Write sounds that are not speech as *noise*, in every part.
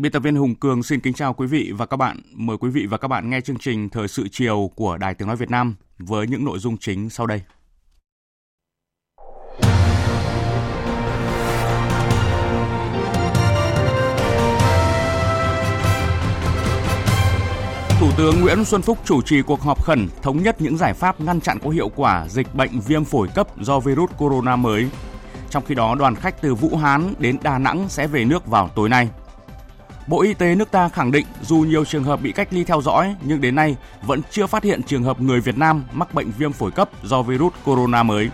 Biên tập viên Hùng Cường xin kính chào quý vị và các bạn. Mời quý vị và các bạn nghe chương trình Thời sự chiều của Đài Tiếng Nói Việt Nam với những nội dung chính sau đây. Thủ tướng Nguyễn Xuân Phúc chủ trì cuộc họp khẩn thống nhất những giải pháp ngăn chặn có hiệu quả dịch bệnh viêm phổi cấp do virus corona mới. Trong khi đó, đoàn khách từ Vũ Hán đến Đà Nẵng sẽ về nước vào tối nay. Bộ Y tế nước ta khẳng định dù nhiều trường hợp bị cách ly theo dõi nhưng đến nay vẫn chưa phát hiện trường hợp người Việt Nam mắc bệnh viêm phổi cấp do virus corona mới.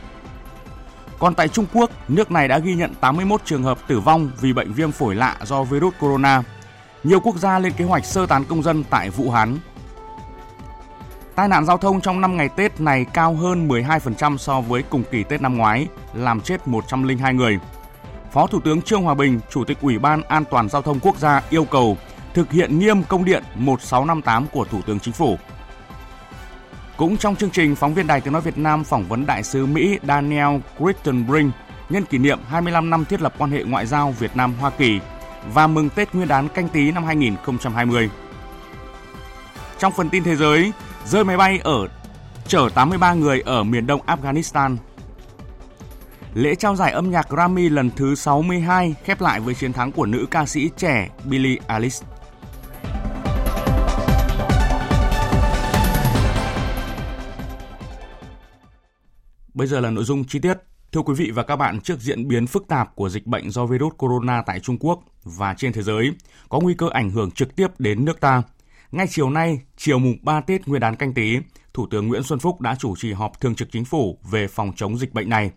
Còn tại Trung Quốc, nước này đã ghi nhận 81 trường hợp tử vong vì bệnh viêm phổi lạ do virus corona. Nhiều quốc gia lên kế hoạch sơ tán công dân tại Vũ Hán. Tai nạn giao thông trong năm ngày Tết này cao hơn 12% so với cùng kỳ Tết năm ngoái, làm chết 102 người. Phó Thủ tướng Trương Hòa Bình, Chủ tịch Ủy ban An toàn giao thông quốc gia yêu cầu thực hiện nghiêm công điện 1658 của Thủ tướng Chính phủ. Cũng trong chương trình, phóng viên Đài Tiếng nói Việt Nam phỏng vấn đại sứ Mỹ Daniel Crittenbrink nhân kỷ niệm 25 năm thiết lập quan hệ ngoại giao Việt Nam Hoa Kỳ và mừng Tết Nguyên đán canh tí năm 2020. Trong phần tin thế giới, rơi máy bay ở chở 83 người ở miền đông Afghanistan Lễ trao giải âm nhạc Grammy lần thứ 62 khép lại với chiến thắng của nữ ca sĩ trẻ Billie Eilish. Bây giờ là nội dung chi tiết. Thưa quý vị và các bạn, trước diễn biến phức tạp của dịch bệnh do virus corona tại Trung Quốc và trên thế giới, có nguy cơ ảnh hưởng trực tiếp đến nước ta. Ngay chiều nay, chiều mùng 3 Tết Nguyên đán canh tí, Thủ tướng Nguyễn Xuân Phúc đã chủ trì họp thường trực chính phủ về phòng chống dịch bệnh này.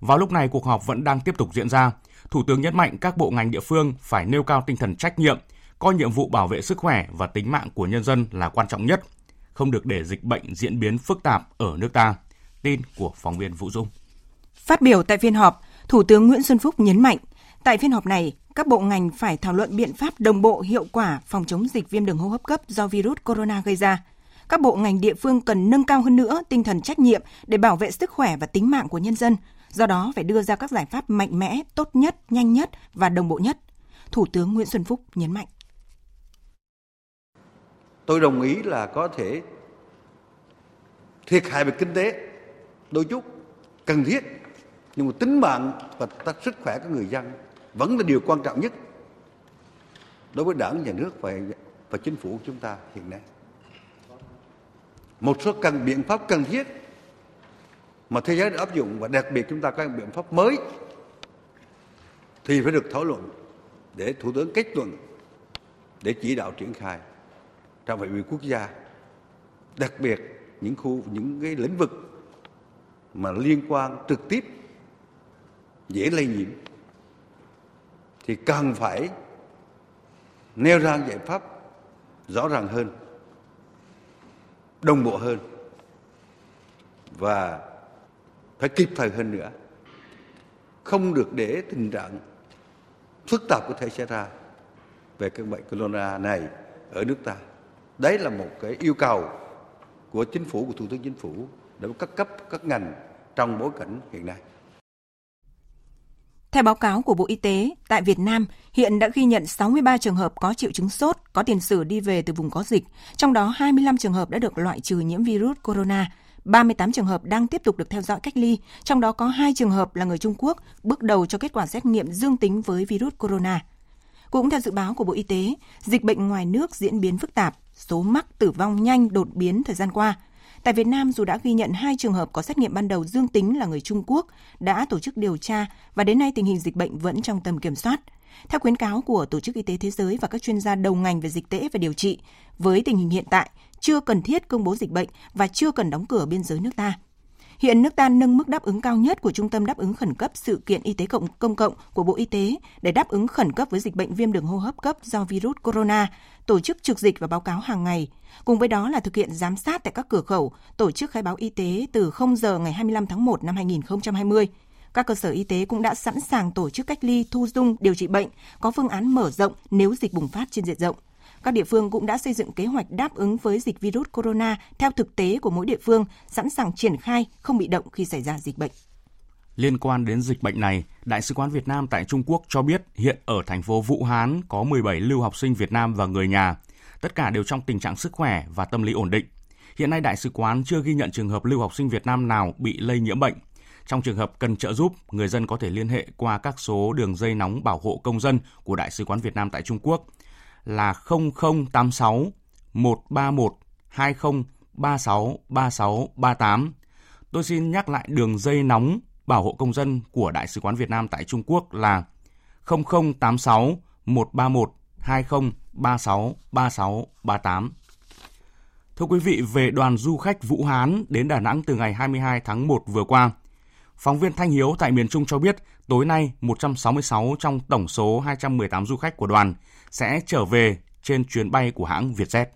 Vào lúc này, cuộc họp vẫn đang tiếp tục diễn ra. Thủ tướng nhấn mạnh các bộ ngành địa phương phải nêu cao tinh thần trách nhiệm, coi nhiệm vụ bảo vệ sức khỏe và tính mạng của nhân dân là quan trọng nhất, không được để dịch bệnh diễn biến phức tạp ở nước ta. Tin của phóng viên Vũ Dung. Phát biểu tại phiên họp, Thủ tướng Nguyễn Xuân Phúc nhấn mạnh, tại phiên họp này, các bộ ngành phải thảo luận biện pháp đồng bộ hiệu quả phòng chống dịch viêm đường hô hấp cấp do virus corona gây ra. Các bộ ngành địa phương cần nâng cao hơn nữa tinh thần trách nhiệm để bảo vệ sức khỏe và tính mạng của nhân dân, Do đó phải đưa ra các giải pháp mạnh mẽ, tốt nhất, nhanh nhất và đồng bộ nhất. Thủ tướng Nguyễn Xuân Phúc nhấn mạnh. Tôi đồng ý là có thể thiệt hại về kinh tế đôi chút cần thiết nhưng mà tính mạng và sức khỏe của người dân vẫn là điều quan trọng nhất đối với đảng nhà nước và và chính phủ của chúng ta hiện nay một số cần biện pháp cần thiết mà thế giới đã áp dụng và đặc biệt chúng ta có biện pháp mới thì phải được thảo luận để thủ tướng kết luận, để chỉ đạo triển khai trong phạm vi quốc gia, đặc biệt những khu, những cái lĩnh vực mà liên quan trực tiếp, dễ lây nhiễm, thì cần phải nêu ra giải pháp rõ ràng hơn, đồng bộ hơn và phải kịp thời hơn nữa. Không được để tình trạng phức tạp có thể xảy ra về căn bệnh corona này ở nước ta. Đấy là một cái yêu cầu của chính phủ của thủ tướng chính phủ để các cấp các ngành trong bối cảnh hiện nay. Theo báo cáo của Bộ Y tế, tại Việt Nam hiện đã ghi nhận 63 trường hợp có triệu chứng sốt, có tiền sử đi về từ vùng có dịch, trong đó 25 trường hợp đã được loại trừ nhiễm virus corona, 38 trường hợp đang tiếp tục được theo dõi cách ly, trong đó có 2 trường hợp là người Trung Quốc, bước đầu cho kết quả xét nghiệm dương tính với virus corona. Cũng theo dự báo của Bộ Y tế, dịch bệnh ngoài nước diễn biến phức tạp, số mắc tử vong nhanh đột biến thời gian qua. Tại Việt Nam, dù đã ghi nhận hai trường hợp có xét nghiệm ban đầu dương tính là người Trung Quốc, đã tổ chức điều tra và đến nay tình hình dịch bệnh vẫn trong tầm kiểm soát. Theo khuyến cáo của Tổ chức Y tế Thế giới và các chuyên gia đầu ngành về dịch tễ và điều trị, với tình hình hiện tại, chưa cần thiết công bố dịch bệnh và chưa cần đóng cửa biên giới nước ta. Hiện nước ta nâng mức đáp ứng cao nhất của Trung tâm đáp ứng khẩn cấp sự kiện y tế cộng công cộng của Bộ Y tế để đáp ứng khẩn cấp với dịch bệnh viêm đường hô hấp cấp do virus corona, tổ chức trực dịch và báo cáo hàng ngày. Cùng với đó là thực hiện giám sát tại các cửa khẩu, tổ chức khai báo y tế từ 0 giờ ngày 25 tháng 1 năm 2020. Các cơ sở y tế cũng đã sẵn sàng tổ chức cách ly, thu dung, điều trị bệnh, có phương án mở rộng nếu dịch bùng phát trên diện rộng. Các địa phương cũng đã xây dựng kế hoạch đáp ứng với dịch virus corona theo thực tế của mỗi địa phương, sẵn sàng triển khai, không bị động khi xảy ra dịch bệnh. Liên quan đến dịch bệnh này, Đại sứ quán Việt Nam tại Trung Quốc cho biết hiện ở thành phố Vũ Hán có 17 lưu học sinh Việt Nam và người nhà. Tất cả đều trong tình trạng sức khỏe và tâm lý ổn định. Hiện nay Đại sứ quán chưa ghi nhận trường hợp lưu học sinh Việt Nam nào bị lây nhiễm bệnh. Trong trường hợp cần trợ giúp, người dân có thể liên hệ qua các số đường dây nóng bảo hộ công dân của Đại sứ quán Việt Nam tại Trung Quốc là 0086 131 20 36 36 38. Tôi xin nhắc lại đường dây nóng bảo hộ công dân của Đại sứ quán Việt Nam tại Trung Quốc là 0086 131 20 36 36 38. Thưa quý vị, về đoàn du khách Vũ Hán đến Đà Nẵng từ ngày 22 tháng 1 vừa qua, phóng viên Thanh Hiếu tại miền Trung cho biết tối nay 166 trong tổng số 218 du khách của đoàn sẽ trở về trên chuyến bay của hãng Vietjet.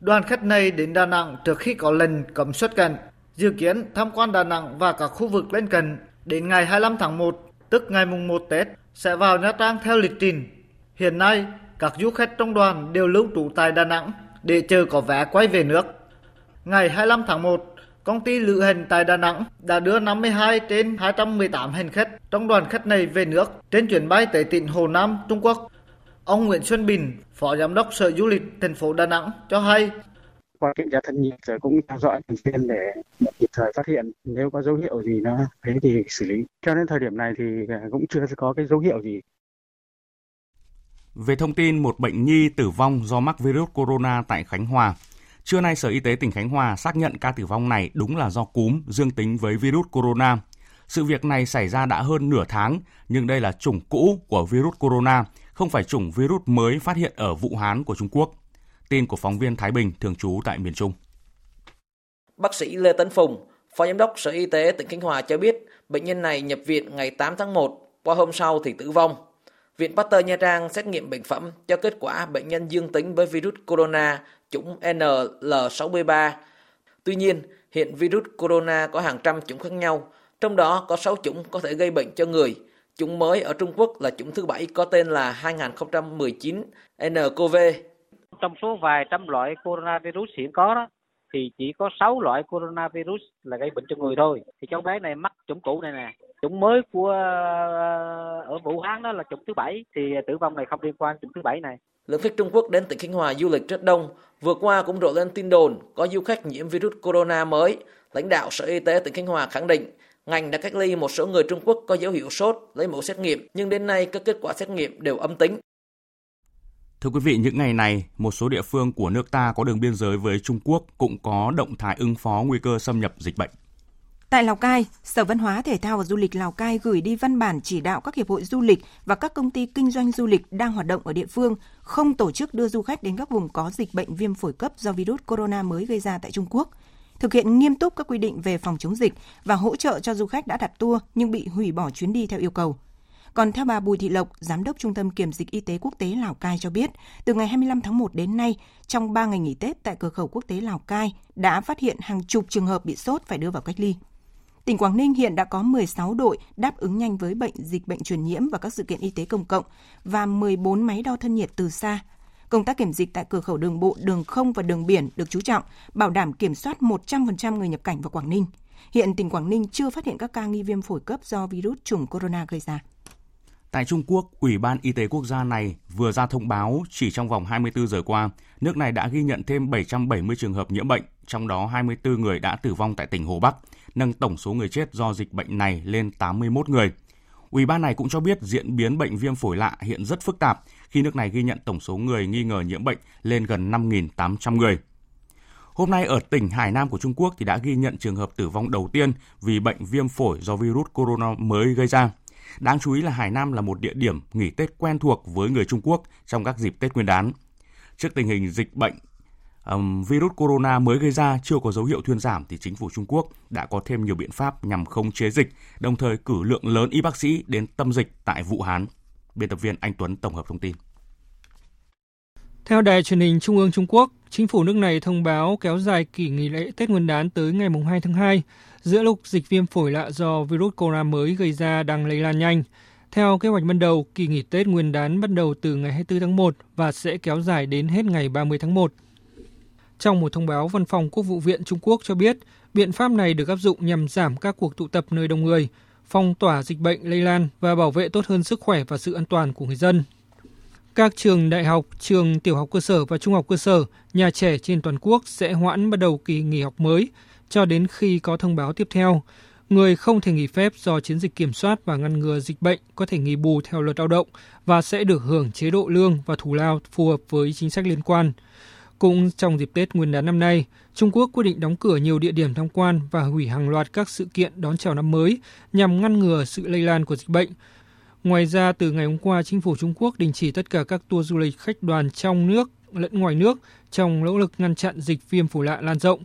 Đoàn khách này đến Đà Nẵng trước khi có lệnh cấm xuất cảnh, dự kiến tham quan Đà Nẵng và các khu vực lân cận đến ngày 25 tháng 1, tức ngày mùng 1 Tết, sẽ vào Nha Trang theo lịch trình. Hiện nay, các du khách trong đoàn đều lưu trú tại Đà Nẵng để chờ có vé quay về nước. Ngày 25 tháng 1, công ty lữ hành tại Đà Nẵng đã đưa 52 trên 218 hành khách trong đoàn khách này về nước trên chuyến bay tới tỉnh Hồ Nam, Trung Quốc. Ông Nguyễn Xuân Bình, Phó Giám đốc Sở Du lịch thành phố Đà Nẵng cho hay qua kiểm tra thân nhiệt rồi cũng theo dõi thường xuyên để kịp thời phát hiện nếu có dấu hiệu gì nó thế thì xử lý. Cho đến thời điểm này thì cũng chưa có cái dấu hiệu gì. Về thông tin một bệnh nhi tử vong do mắc virus corona tại Khánh Hòa, Trưa nay, Sở Y tế tỉnh Khánh Hòa xác nhận ca tử vong này đúng là do cúm dương tính với virus corona. Sự việc này xảy ra đã hơn nửa tháng, nhưng đây là chủng cũ của virus corona, không phải chủng virus mới phát hiện ở Vũ Hán của Trung Quốc. Tin của phóng viên Thái Bình thường trú tại miền Trung. Bác sĩ Lê Tấn Phùng, Phó Giám đốc Sở Y tế tỉnh Khánh Hòa cho biết bệnh nhân này nhập viện ngày 8 tháng 1, qua hôm sau thì tử vong. Viện Pasteur Nha Trang xét nghiệm bệnh phẩm cho kết quả bệnh nhân dương tính với virus corona chủng NL63. Tuy nhiên, hiện virus corona có hàng trăm chủng khác nhau, trong đó có 6 chủng có thể gây bệnh cho người. Chủng mới ở Trung Quốc là chủng thứ bảy có tên là 2019 nCoV. Trong số vài trăm loại coronavirus hiện có đó, thì chỉ có 6 loại coronavirus là gây bệnh cho người thôi. Thì cháu bé này mắc chủng cũ này nè. Chủng mới của ở Vũ Hán đó là chủng thứ bảy thì tử vong này không liên quan chủng thứ bảy này. Lượng khách Trung Quốc đến tỉnh Khánh Hòa du lịch rất đông. Vừa qua cũng rộ lên tin đồn có du khách nhiễm virus corona mới. Lãnh đạo Sở Y tế tỉnh Khánh Hòa khẳng định ngành đã cách ly một số người Trung Quốc có dấu hiệu sốt lấy mẫu xét nghiệm, nhưng đến nay các kết quả xét nghiệm đều âm tính. Thưa quý vị, những ngày này, một số địa phương của nước ta có đường biên giới với Trung Quốc cũng có động thái ứng phó nguy cơ xâm nhập dịch bệnh. Tại Lào Cai, Sở Văn hóa Thể thao và Du lịch Lào Cai gửi đi văn bản chỉ đạo các hiệp hội du lịch và các công ty kinh doanh du lịch đang hoạt động ở địa phương không tổ chức đưa du khách đến các vùng có dịch bệnh viêm phổi cấp do virus corona mới gây ra tại Trung Quốc. Thực hiện nghiêm túc các quy định về phòng chống dịch và hỗ trợ cho du khách đã đặt tour nhưng bị hủy bỏ chuyến đi theo yêu cầu. Còn theo bà Bùi Thị Lộc, Giám đốc Trung tâm Kiểm dịch Y tế Quốc tế Lào Cai cho biết, từ ngày 25 tháng 1 đến nay, trong 3 ngày nghỉ Tết tại cửa khẩu quốc tế Lào Cai đã phát hiện hàng chục trường hợp bị sốt phải đưa vào cách ly. Tỉnh Quảng Ninh hiện đã có 16 đội đáp ứng nhanh với bệnh dịch bệnh truyền nhiễm và các sự kiện y tế công cộng và 14 máy đo thân nhiệt từ xa. Công tác kiểm dịch tại cửa khẩu đường bộ, đường không và đường biển được chú trọng, bảo đảm kiểm soát 100% người nhập cảnh vào Quảng Ninh. Hiện tỉnh Quảng Ninh chưa phát hiện các ca nghi viêm phổi cấp do virus chủng corona gây ra. Tại Trung Quốc, Ủy ban Y tế quốc gia này vừa ra thông báo chỉ trong vòng 24 giờ qua, nước này đã ghi nhận thêm 770 trường hợp nhiễm bệnh, trong đó 24 người đã tử vong tại tỉnh Hồ Bắc, nâng tổng số người chết do dịch bệnh này lên 81 người. Ủy ban này cũng cho biết diễn biến bệnh viêm phổi lạ hiện rất phức tạp khi nước này ghi nhận tổng số người nghi ngờ nhiễm bệnh lên gần 5.800 người. Hôm nay ở tỉnh Hải Nam của Trung Quốc thì đã ghi nhận trường hợp tử vong đầu tiên vì bệnh viêm phổi do virus corona mới gây ra. Đáng chú ý là Hải Nam là một địa điểm nghỉ Tết quen thuộc với người Trung Quốc trong các dịp Tết Nguyên đán. Trước tình hình dịch bệnh um, virus corona mới gây ra chưa có dấu hiệu thuyên giảm thì chính phủ Trung Quốc đã có thêm nhiều biện pháp nhằm khống chế dịch, đồng thời cử lượng lớn y bác sĩ đến tâm dịch tại Vũ Hán. Biên tập viên Anh Tuấn tổng hợp thông tin. Theo đài truyền hình Trung ương Trung Quốc, chính phủ nước này thông báo kéo dài kỳ nghỉ lễ Tết Nguyên đán tới ngày 2 tháng 2, giữa lúc dịch viêm phổi lạ do virus corona mới gây ra đang lây lan nhanh. Theo kế hoạch ban đầu, kỳ nghỉ Tết Nguyên đán bắt đầu từ ngày 24 tháng 1 và sẽ kéo dài đến hết ngày 30 tháng 1. Trong một thông báo, Văn phòng Quốc vụ viện Trung Quốc cho biết, biện pháp này được áp dụng nhằm giảm các cuộc tụ tập nơi đông người, phong tỏa dịch bệnh lây lan và bảo vệ tốt hơn sức khỏe và sự an toàn của người dân. Các trường đại học, trường tiểu học cơ sở và trung học cơ sở, nhà trẻ trên toàn quốc sẽ hoãn bắt đầu kỳ nghỉ học mới cho đến khi có thông báo tiếp theo. Người không thể nghỉ phép do chiến dịch kiểm soát và ngăn ngừa dịch bệnh có thể nghỉ bù theo luật lao động và sẽ được hưởng chế độ lương và thù lao phù hợp với chính sách liên quan. Cũng trong dịp Tết Nguyên đán năm nay, Trung Quốc quyết định đóng cửa nhiều địa điểm tham quan và hủy hàng loạt các sự kiện đón chào năm mới nhằm ngăn ngừa sự lây lan của dịch bệnh. Ngoài ra, từ ngày hôm qua, chính phủ Trung Quốc đình chỉ tất cả các tour du lịch khách đoàn trong nước lẫn ngoài nước trong nỗ lực ngăn chặn dịch viêm phổi lạ lan rộng.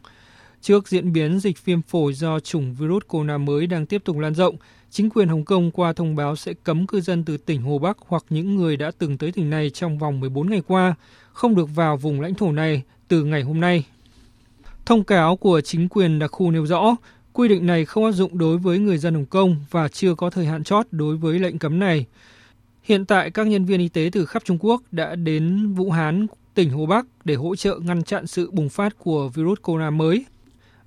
Trước diễn biến dịch viêm phổi do chủng virus corona mới đang tiếp tục lan rộng, chính quyền Hồng Kông qua thông báo sẽ cấm cư dân từ tỉnh Hồ Bắc hoặc những người đã từng tới tỉnh này trong vòng 14 ngày qua không được vào vùng lãnh thổ này từ ngày hôm nay. Thông cáo của chính quyền đặc khu nêu rõ, quy định này không áp dụng đối với người dân Hồng Kông và chưa có thời hạn chót đối với lệnh cấm này. Hiện tại, các nhân viên y tế từ khắp Trung Quốc đã đến Vũ Hán, tỉnh Hồ Bắc để hỗ trợ ngăn chặn sự bùng phát của virus corona mới.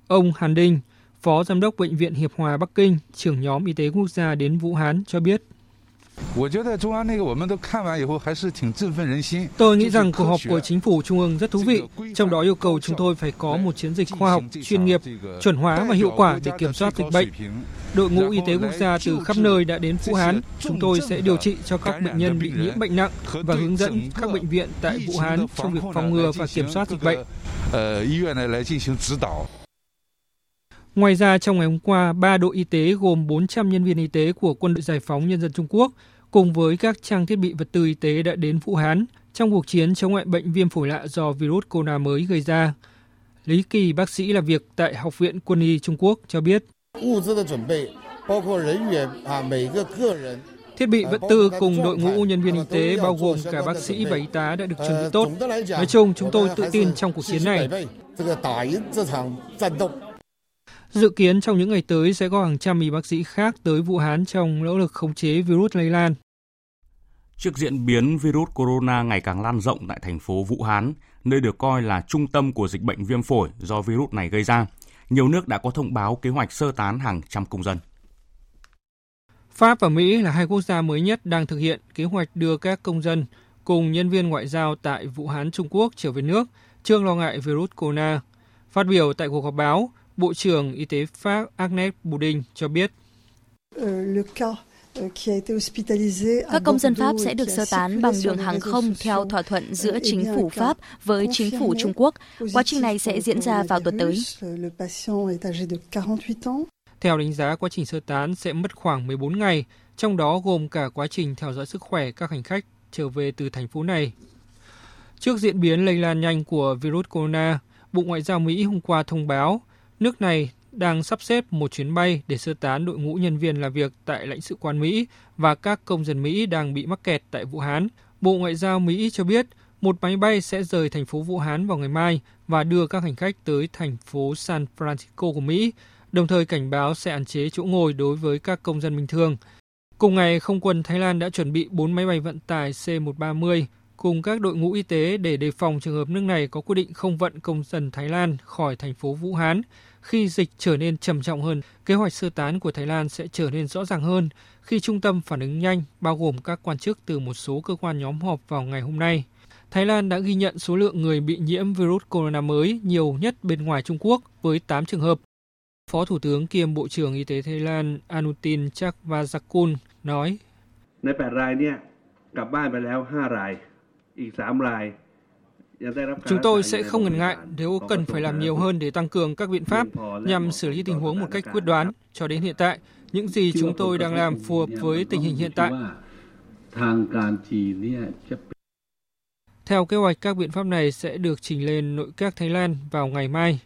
Ông Hàn Đinh, Phó Giám đốc Bệnh viện Hiệp Hòa Bắc Kinh, trưởng nhóm y tế quốc gia đến Vũ Hán cho biết. Tôi nghĩ rằng cuộc họp của chính phủ trung ương rất thú vị, trong đó yêu cầu chúng tôi phải có một chiến dịch khoa học, chuyên nghiệp, chuẩn hóa và hiệu quả để kiểm soát dịch bệnh. Đội ngũ y tế quốc gia từ khắp nơi đã đến Vũ Hán. Chúng tôi sẽ điều trị cho các bệnh nhân bị nhiễm bệnh nặng và hướng dẫn các bệnh viện tại Vũ Hán trong việc phòng ngừa và kiểm soát dịch bệnh. Ngoài ra, trong ngày hôm qua, ba đội y tế gồm 400 nhân viên y tế của Quân đội Giải phóng Nhân dân Trung Quốc cùng với các trang thiết bị vật tư y tế đã đến Vũ Hán trong cuộc chiến chống lại bệnh viêm phổi lạ do virus corona mới gây ra. Lý Kỳ, bác sĩ làm việc tại Học viện Quân y Trung Quốc cho biết. Thiết bị vật tư cùng đội ngũ nhân viên y tế bao gồm cả bác sĩ và y tá đã được chuẩn bị tốt. Nói chung, chúng tôi tự tin trong cuộc chiến này. Dự kiến trong những ngày tới sẽ có hàng trăm y bác sĩ khác tới Vũ Hán trong nỗ lực khống chế virus lây lan. Trước diễn biến virus corona ngày càng lan rộng tại thành phố Vũ Hán, nơi được coi là trung tâm của dịch bệnh viêm phổi do virus này gây ra, nhiều nước đã có thông báo kế hoạch sơ tán hàng trăm công dân. Pháp và Mỹ là hai quốc gia mới nhất đang thực hiện kế hoạch đưa các công dân cùng nhân viên ngoại giao tại Vũ Hán, Trung Quốc trở về nước trước lo ngại virus corona. Phát biểu tại cuộc họp báo, Bộ trưởng Y tế Pháp Agnes Budin cho biết. Các công dân Pháp sẽ được sơ tán bằng đường hàng không theo thỏa thuận giữa chính phủ Pháp với chính phủ Trung Quốc. Quá trình này sẽ diễn ra vào tuần tới. Theo đánh giá, quá trình sơ tán sẽ mất khoảng 14 ngày, trong đó gồm cả quá trình theo dõi sức khỏe các hành khách trở về từ thành phố này. Trước diễn biến lây lan nhanh của virus corona, Bộ Ngoại giao Mỹ hôm qua thông báo nước này đang sắp xếp một chuyến bay để sơ tán đội ngũ nhân viên làm việc tại lãnh sự quán Mỹ và các công dân Mỹ đang bị mắc kẹt tại Vũ Hán. Bộ Ngoại giao Mỹ cho biết một máy bay sẽ rời thành phố Vũ Hán vào ngày mai và đưa các hành khách tới thành phố San Francisco của Mỹ, đồng thời cảnh báo sẽ hạn chế chỗ ngồi đối với các công dân bình thường. Cùng ngày, không quân Thái Lan đã chuẩn bị 4 máy bay vận tải C-130 cùng các đội ngũ y tế để đề phòng trường hợp nước này có quyết định không vận công dân Thái Lan khỏi thành phố Vũ Hán. Khi dịch trở nên trầm trọng hơn, kế hoạch sơ tán của Thái Lan sẽ trở nên rõ ràng hơn khi trung tâm phản ứng nhanh bao gồm các quan chức từ một số cơ quan nhóm họp vào ngày hôm nay. Thái Lan đã ghi nhận số lượng người bị nhiễm virus corona mới nhiều nhất bên ngoài Trung Quốc với 8 trường hợp. Phó Thủ tướng kiêm Bộ trưởng Y tế Thái Lan Anutin Chakvazakul nói. Chúng tôi sẽ không ngần ngại nếu cần phải làm nhiều hơn để tăng cường các biện pháp nhằm xử lý tình huống một cách quyết đoán. Cho đến hiện tại, những gì chúng tôi đang làm phù hợp với tình hình hiện tại. Theo kế hoạch, các biện pháp này sẽ được trình lên nội các Thái Lan vào ngày mai.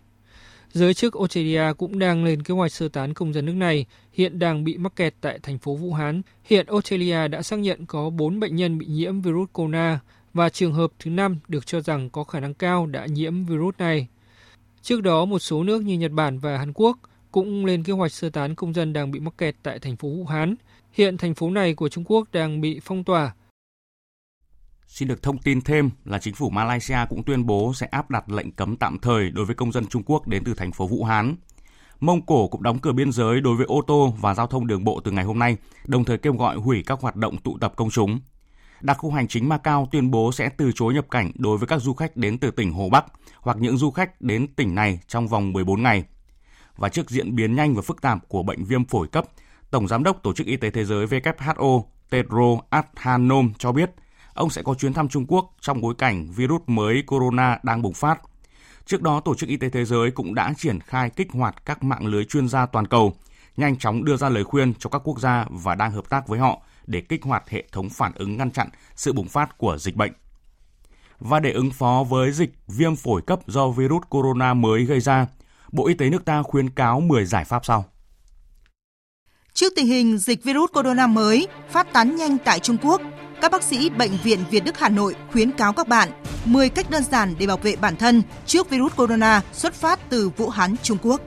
Giới chức Australia cũng đang lên kế hoạch sơ tán công dân nước này, hiện đang bị mắc kẹt tại thành phố Vũ Hán. Hiện Australia đã xác nhận có 4 bệnh nhân bị nhiễm virus corona và trường hợp thứ năm được cho rằng có khả năng cao đã nhiễm virus này. Trước đó, một số nước như Nhật Bản và Hàn Quốc cũng lên kế hoạch sơ tán công dân đang bị mắc kẹt tại thành phố Vũ Hán. Hiện thành phố này của Trung Quốc đang bị phong tỏa Xin được thông tin thêm là chính phủ Malaysia cũng tuyên bố sẽ áp đặt lệnh cấm tạm thời đối với công dân Trung Quốc đến từ thành phố Vũ Hán. Mông Cổ cũng đóng cửa biên giới đối với ô tô và giao thông đường bộ từ ngày hôm nay, đồng thời kêu gọi hủy các hoạt động tụ tập công chúng. Đặc khu hành chính Macau tuyên bố sẽ từ chối nhập cảnh đối với các du khách đến từ tỉnh Hồ Bắc hoặc những du khách đến tỉnh này trong vòng 14 ngày. Và trước diễn biến nhanh và phức tạp của bệnh viêm phổi cấp, Tổng Giám đốc Tổ chức Y tế Thế giới WHO Tedros Adhanom cho biết ông sẽ có chuyến thăm Trung Quốc trong bối cảnh virus mới corona đang bùng phát. Trước đó, Tổ chức Y tế Thế giới cũng đã triển khai kích hoạt các mạng lưới chuyên gia toàn cầu, nhanh chóng đưa ra lời khuyên cho các quốc gia và đang hợp tác với họ để kích hoạt hệ thống phản ứng ngăn chặn sự bùng phát của dịch bệnh. Và để ứng phó với dịch viêm phổi cấp do virus corona mới gây ra, Bộ Y tế nước ta khuyến cáo 10 giải pháp sau. Trước tình hình dịch virus corona mới phát tán nhanh tại Trung Quốc, các bác sĩ Bệnh viện Việt Đức Hà Nội khuyến cáo các bạn 10 cách đơn giản để bảo vệ bản thân trước virus corona xuất phát từ Vũ Hán, Trung Quốc.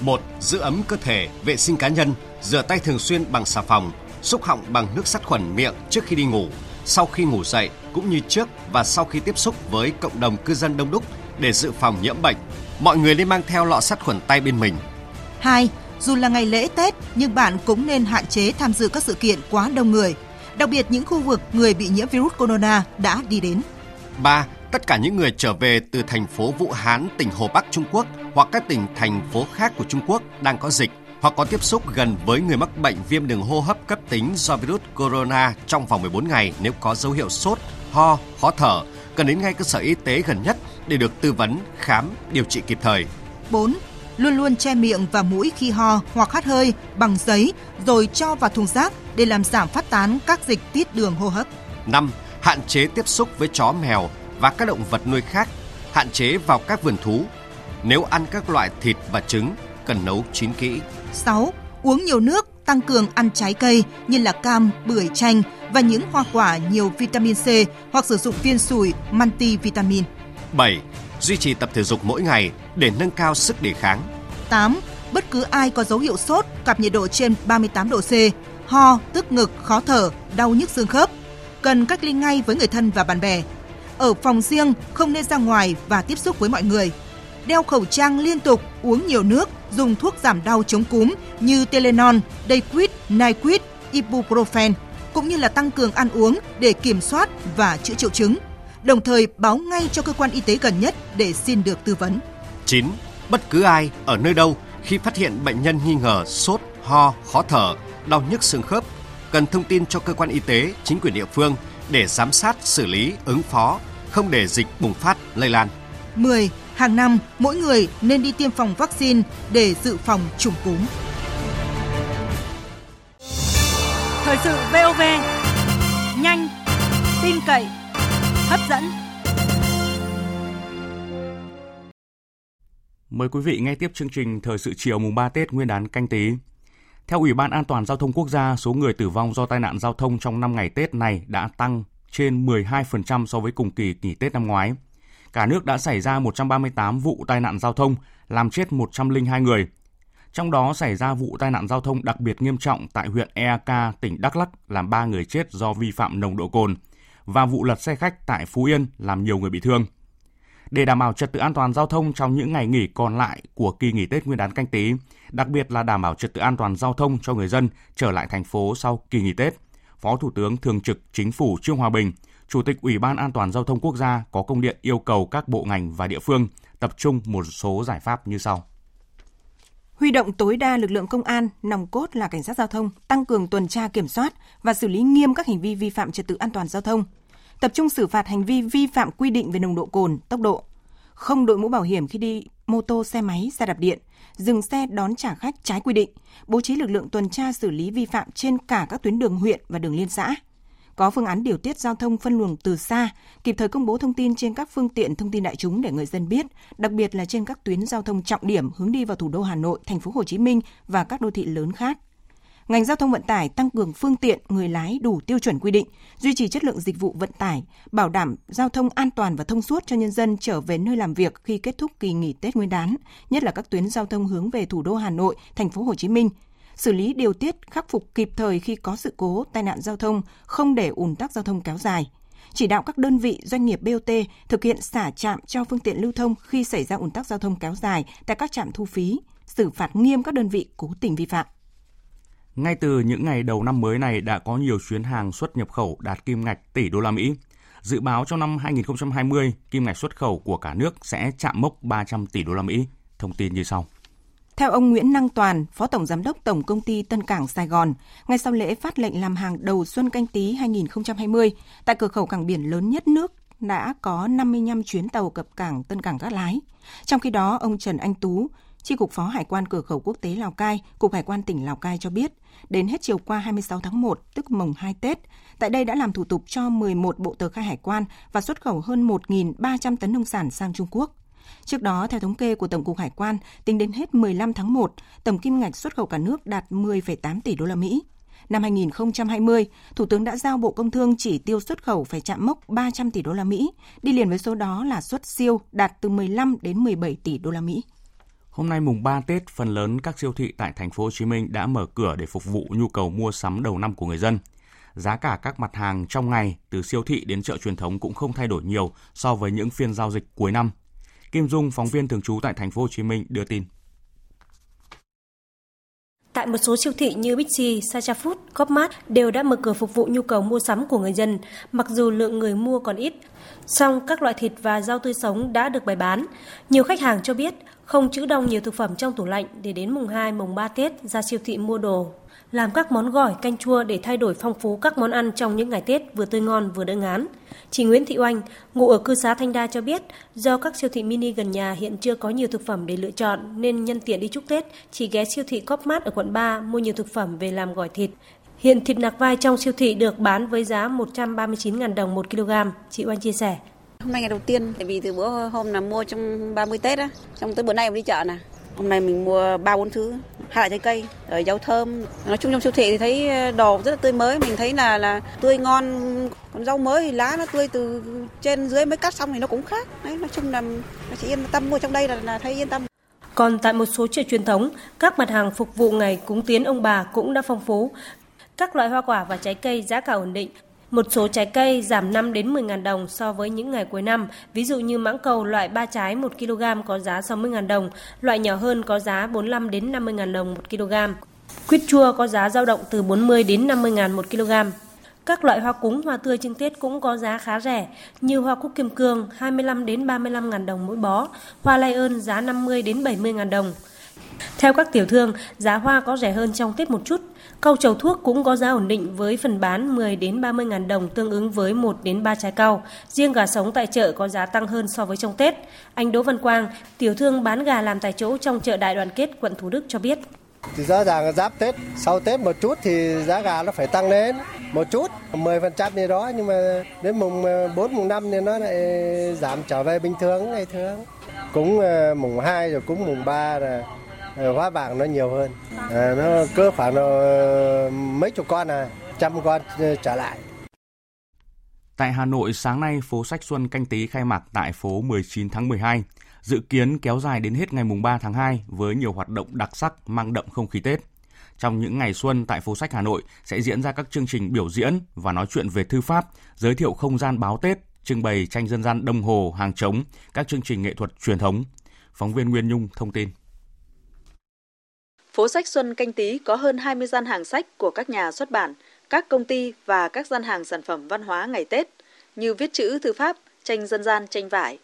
1. Giữ ấm cơ thể, vệ sinh cá nhân, rửa tay thường xuyên bằng xà phòng, xúc họng bằng nước sát khuẩn miệng trước khi đi ngủ, sau khi ngủ dậy cũng như trước và sau khi tiếp xúc với cộng đồng cư dân đông đúc để dự phòng nhiễm bệnh. Mọi người nên mang theo lọ sát khuẩn tay bên mình. 2. Dù là ngày lễ Tết nhưng bạn cũng nên hạn chế tham dự các sự kiện quá đông người – đặc biệt những khu vực người bị nhiễm virus corona đã đi đến. 3. Tất cả những người trở về từ thành phố Vũ Hán, tỉnh Hồ Bắc Trung Quốc hoặc các tỉnh thành phố khác của Trung Quốc đang có dịch hoặc có tiếp xúc gần với người mắc bệnh viêm đường hô hấp cấp tính do virus corona trong vòng 14 ngày nếu có dấu hiệu sốt, ho, khó thở, cần đến ngay cơ sở y tế gần nhất để được tư vấn, khám, điều trị kịp thời. 4 luôn luôn che miệng và mũi khi ho hoặc hắt hơi bằng giấy rồi cho vào thùng rác để làm giảm phát tán các dịch tiết đường hô hấp. 5. Hạn chế tiếp xúc với chó mèo và các động vật nuôi khác, hạn chế vào các vườn thú. Nếu ăn các loại thịt và trứng, cần nấu chín kỹ. 6. Uống nhiều nước, tăng cường ăn trái cây như là cam, bưởi, chanh và những hoa quả nhiều vitamin C hoặc sử dụng viên sủi multivitamin. 7 duy trì tập thể dục mỗi ngày để nâng cao sức đề kháng. 8. Bất cứ ai có dấu hiệu sốt, gặp nhiệt độ trên 38 độ C, ho, tức ngực, khó thở, đau nhức xương khớp, cần cách ly ngay với người thân và bạn bè. Ở phòng riêng, không nên ra ngoài và tiếp xúc với mọi người. Đeo khẩu trang liên tục, uống nhiều nước, dùng thuốc giảm đau chống cúm như Telenon, Dayquil, Nyquil, Ibuprofen, cũng như là tăng cường ăn uống để kiểm soát và chữa triệu chứng đồng thời báo ngay cho cơ quan y tế gần nhất để xin được tư vấn. 9. Bất cứ ai ở nơi đâu khi phát hiện bệnh nhân nghi ngờ sốt, ho, khó thở, đau nhức xương khớp cần thông tin cho cơ quan y tế, chính quyền địa phương để giám sát, xử lý, ứng phó, không để dịch bùng phát, lây lan. 10. Hàng năm, mỗi người nên đi tiêm phòng vaccine để dự phòng trùng cúm. Thời sự VOV, nhanh, tin cậy, hấp dẫn. Mời quý vị nghe tiếp chương trình Thời sự chiều mùng 3 Tết Nguyên đán canh tí. Theo Ủy ban An toàn Giao thông Quốc gia, số người tử vong do tai nạn giao thông trong 5 ngày Tết này đã tăng trên 12% so với cùng kỳ nghỉ Tết năm ngoái. Cả nước đã xảy ra 138 vụ tai nạn giao thông, làm chết 102 người. Trong đó xảy ra vụ tai nạn giao thông đặc biệt nghiêm trọng tại huyện Eak, tỉnh Đắk Lắk, làm 3 người chết do vi phạm nồng độ cồn – và vụ lật xe khách tại Phú Yên làm nhiều người bị thương. Để đảm bảo trật tự an toàn giao thông trong những ngày nghỉ còn lại của kỳ nghỉ Tết Nguyên đán canh tí, đặc biệt là đảm bảo trật tự an toàn giao thông cho người dân trở lại thành phố sau kỳ nghỉ Tết, Phó Thủ tướng Thường trực Chính phủ Trương Hòa Bình, Chủ tịch Ủy ban An toàn giao thông quốc gia có công điện yêu cầu các bộ ngành và địa phương tập trung một số giải pháp như sau. Huy động tối đa lực lượng công an, nòng cốt là cảnh sát giao thông, tăng cường tuần tra kiểm soát và xử lý nghiêm các hành vi vi phạm trật tự an toàn giao thông, tập trung xử phạt hành vi vi phạm quy định về nồng độ cồn, tốc độ, không đội mũ bảo hiểm khi đi mô tô, xe máy, xe đạp điện, dừng xe đón trả khách trái quy định, bố trí lực lượng tuần tra xử lý vi phạm trên cả các tuyến đường huyện và đường liên xã. Có phương án điều tiết giao thông phân luồng từ xa, kịp thời công bố thông tin trên các phương tiện thông tin đại chúng để người dân biết, đặc biệt là trên các tuyến giao thông trọng điểm hướng đi vào thủ đô Hà Nội, thành phố Hồ Chí Minh và các đô thị lớn khác. Ngành giao thông vận tải tăng cường phương tiện, người lái đủ tiêu chuẩn quy định, duy trì chất lượng dịch vụ vận tải, bảo đảm giao thông an toàn và thông suốt cho nhân dân trở về nơi làm việc khi kết thúc kỳ nghỉ Tết Nguyên đán, nhất là các tuyến giao thông hướng về thủ đô Hà Nội, thành phố Hồ Chí Minh, xử lý điều tiết khắc phục kịp thời khi có sự cố tai nạn giao thông, không để ùn tắc giao thông kéo dài. Chỉ đạo các đơn vị doanh nghiệp BOT thực hiện xả trạm cho phương tiện lưu thông khi xảy ra ùn tắc giao thông kéo dài tại các trạm thu phí, xử phạt nghiêm các đơn vị cố tình vi phạm. Ngay từ những ngày đầu năm mới này đã có nhiều chuyến hàng xuất nhập khẩu đạt kim ngạch tỷ đô la Mỹ. Dự báo trong năm 2020, kim ngạch xuất khẩu của cả nước sẽ chạm mốc 300 tỷ đô la Mỹ. Thông tin như sau. Theo ông Nguyễn Năng Toàn, Phó Tổng Giám đốc Tổng Công ty Tân Cảng Sài Gòn, ngay sau lễ phát lệnh làm hàng đầu xuân canh tí 2020, tại cửa khẩu cảng biển lớn nhất nước đã có 55 chuyến tàu cập cảng Tân Cảng Cát Lái. Trong khi đó, ông Trần Anh Tú, Chi cục Phó Hải quan Cửa khẩu Quốc tế Lào Cai, Cục Hải quan tỉnh Lào Cai cho biết, đến hết chiều qua 26 tháng 1, tức mồng 2 Tết, tại đây đã làm thủ tục cho 11 bộ tờ khai hải quan và xuất khẩu hơn 1.300 tấn nông sản sang Trung Quốc. Trước đó, theo thống kê của Tổng cục Hải quan, tính đến hết 15 tháng 1, tổng kim ngạch xuất khẩu cả nước đạt 10,8 tỷ đô la Mỹ. Năm 2020, Thủ tướng đã giao Bộ Công Thương chỉ tiêu xuất khẩu phải chạm mốc 300 tỷ đô la Mỹ, đi liền với số đó là xuất siêu đạt từ 15 đến 17 tỷ đô la Mỹ. Hôm nay mùng 3 Tết, phần lớn các siêu thị tại thành phố Hồ Chí Minh đã mở cửa để phục vụ nhu cầu mua sắm đầu năm của người dân. Giá cả các mặt hàng trong ngày từ siêu thị đến chợ truyền thống cũng không thay đổi nhiều so với những phiên giao dịch cuối năm. Kim Dung, phóng viên thường trú tại thành phố Hồ Chí Minh đưa tin. Tại một số siêu thị như Bixi, Sacha Food, Copmart đều đã mở cửa phục vụ nhu cầu mua sắm của người dân, mặc dù lượng người mua còn ít. Song các loại thịt và rau tươi sống đã được bày bán. Nhiều khách hàng cho biết không trữ đông nhiều thực phẩm trong tủ lạnh để đến mùng 2, mùng 3 Tết ra siêu thị mua đồ. Làm các món gỏi, canh chua để thay đổi phong phú các món ăn trong những ngày Tết vừa tươi ngon vừa đỡ ngán. Chị Nguyễn Thị Oanh, ngụ ở cư xá Thanh Đa cho biết, do các siêu thị mini gần nhà hiện chưa có nhiều thực phẩm để lựa chọn nên nhân tiện đi chúc Tết, chị ghé siêu thị Copmart ở quận 3 mua nhiều thực phẩm về làm gỏi thịt. Hiện thịt nạc vai trong siêu thị được bán với giá 139.000 đồng 1 kg, chị Oanh chia sẻ. Hôm nay ngày đầu tiên, tại vì từ bữa hôm là mua trong 30 Tết á, trong tới bữa nay mình đi chợ nè. Hôm nay mình mua ba bốn thứ, hai loại trái cây, rồi rau thơm. Nói chung trong siêu thị thì thấy ờ, đồ rất là tươi mới, mình thấy là là tươi ngon. Còn rau mới thì lá nó tươi từ trên dưới mới cắt xong thì nó cũng khác. Đấy, nói chung là nó chỉ yên tâm mua trong đây là, là thấy yên tâm. Còn tại một số chợ truyền thống, các mặt hàng phục vụ ngày cúng tiến ông bà cũng đã phong phú. Các loại hoa quả và trái cây giá cả ổn định, một số trái cây giảm 5 đến 10 000 đồng so với những ngày cuối năm, ví dụ như mãng cầu loại 3 trái 1 kg có giá 60 000 đồng, loại nhỏ hơn có giá 45 đến 50 000 đồng 1 kg. Quýt chua có giá dao động từ 40 đến 50 000 1 kg. Các loại hoa cúng, hoa tươi trên Tết cũng có giá khá rẻ, như hoa cúc kim cương 25 đến 35 000 đồng mỗi bó, hoa lai ơn giá 50 đến 70 000 đồng. Theo các tiểu thương, giá hoa có rẻ hơn trong Tết một chút. Cau trầu thuốc cũng có giá ổn định với phần bán 10 đến 30 ngàn đồng tương ứng với 1 đến 3 trái cau. Riêng gà sống tại chợ có giá tăng hơn so với trong Tết. Anh Đỗ Văn Quang, tiểu thương bán gà làm tại chỗ trong chợ Đại Đoàn Kết, quận Thủ Đức cho biết. Thì rõ ràng giáp Tết, sau Tết một chút thì giá gà nó phải tăng lên một chút, 10% gì đó nhưng mà đến mùng ờ, 4 mùng 5 thì nó lại giảm trở về bình thường ngày thường. cũng ờ, mùng 2 rồi cũng mùng 3 rồi Ờ, Hoa vàng nó nhiều hơn à, nó cứ khoảng nó mấy chục con à trăm con trở lại Tại Hà Nội, sáng nay, phố sách Xuân canh tí khai mạc tại phố 19 tháng 12, dự kiến kéo dài đến hết ngày mùng 3 tháng 2 với nhiều hoạt động đặc sắc mang đậm không khí Tết. Trong những ngày xuân tại phố sách Hà Nội sẽ diễn ra các chương trình biểu diễn và nói chuyện về thư pháp, giới thiệu không gian báo Tết, trưng bày tranh dân gian đồng hồ, hàng trống, các chương trình nghệ thuật truyền thống. Phóng viên Nguyên Nhung thông tin. Phố sách Xuân Canh Tý có hơn 20 gian hàng sách của các nhà xuất bản, các công ty và các gian hàng sản phẩm văn hóa ngày Tết như viết chữ thư pháp, tranh dân gian, tranh vải.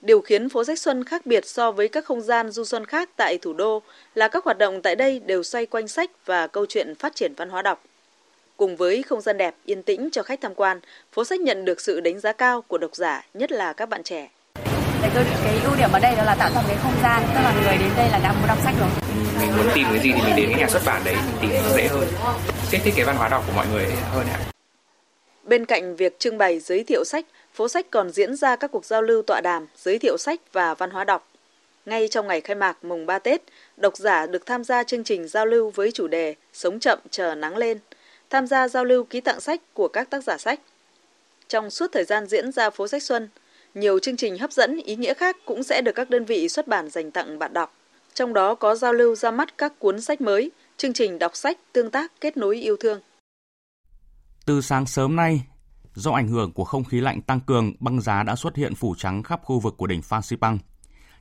Điều khiến phố sách Xuân khác biệt so với các không gian du xuân khác tại thủ đô là các hoạt động tại đây đều xoay quanh sách và câu chuyện phát triển văn hóa đọc. Cùng với không gian đẹp, yên tĩnh cho khách tham quan, phố sách nhận được sự đánh giá cao của độc giả, nhất là các bạn trẻ. Tôi cái ưu điểm ở đây đó là tạo ra cái không gian, tức là người đến đây là đang muốn đọc sách rồi. Mình muốn tìm cái gì thì mình đến cái nhà xuất bản đấy tìm nó dễ hơn. Kích thích cái văn hóa đọc của mọi người hơn ạ. Bên cạnh việc trưng bày giới thiệu sách, phố sách còn diễn ra các cuộc giao lưu tọa đàm, giới thiệu sách và văn hóa đọc. Ngay trong ngày khai mạc mùng 3 Tết, độc giả được tham gia chương trình giao lưu với chủ đề Sống chậm chờ nắng lên, tham gia giao lưu ký tặng sách của các tác giả sách. Trong suốt thời gian diễn ra phố sách xuân, nhiều chương trình hấp dẫn ý nghĩa khác cũng sẽ được các đơn vị xuất bản dành tặng bạn đọc. Trong đó có giao lưu ra mắt các cuốn sách mới, chương trình đọc sách tương tác kết nối yêu thương. Từ sáng sớm nay, do ảnh hưởng của không khí lạnh tăng cường, băng giá đã xuất hiện phủ trắng khắp khu vực của đỉnh Phan Xipang.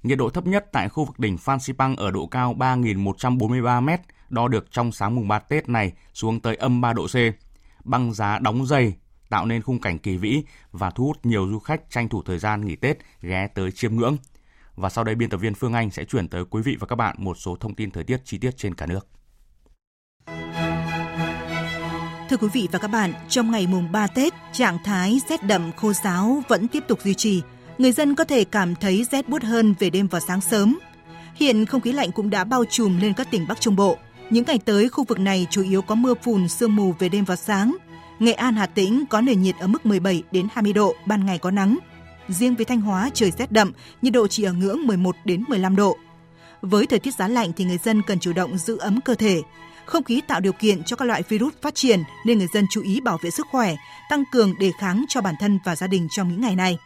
Nhiệt độ thấp nhất tại khu vực đỉnh Phan Xipang ở độ cao 3.143 m, đo được trong sáng mùng 3 Tết này xuống tới âm 3 độ C. Băng giá đóng dày, tạo nên khung cảnh kỳ vĩ và thu hút nhiều du khách tranh thủ thời gian nghỉ Tết ghé tới chiêm ngưỡng. Và sau đây biên tập viên Phương Anh sẽ chuyển tới quý vị và các bạn một số thông tin thời tiết chi tiết trên cả nước. Thưa quý vị và các bạn, trong ngày mùng 3 Tết, trạng thái rét đậm khô giáo vẫn tiếp tục duy trì. Người dân có thể cảm thấy rét buốt hơn về đêm và sáng sớm. Hiện không khí lạnh cũng đã bao trùm lên các tỉnh Bắc Trung Bộ. Những ngày tới, khu vực này chủ yếu có mưa phùn, sương mù về đêm và sáng. Nghệ An, Hà Tĩnh có nền nhiệt ở mức 17 đến 20 độ, ban ngày có nắng. Riêng với Thanh Hóa trời rét đậm, nhiệt độ chỉ ở ngưỡng 11 đến 15 độ. Với thời tiết giá lạnh thì người dân cần chủ động giữ ấm cơ thể. Không khí tạo điều kiện cho các loại virus phát triển nên người dân chú ý bảo vệ sức khỏe, tăng cường đề kháng cho bản thân và gia đình trong những ngày này.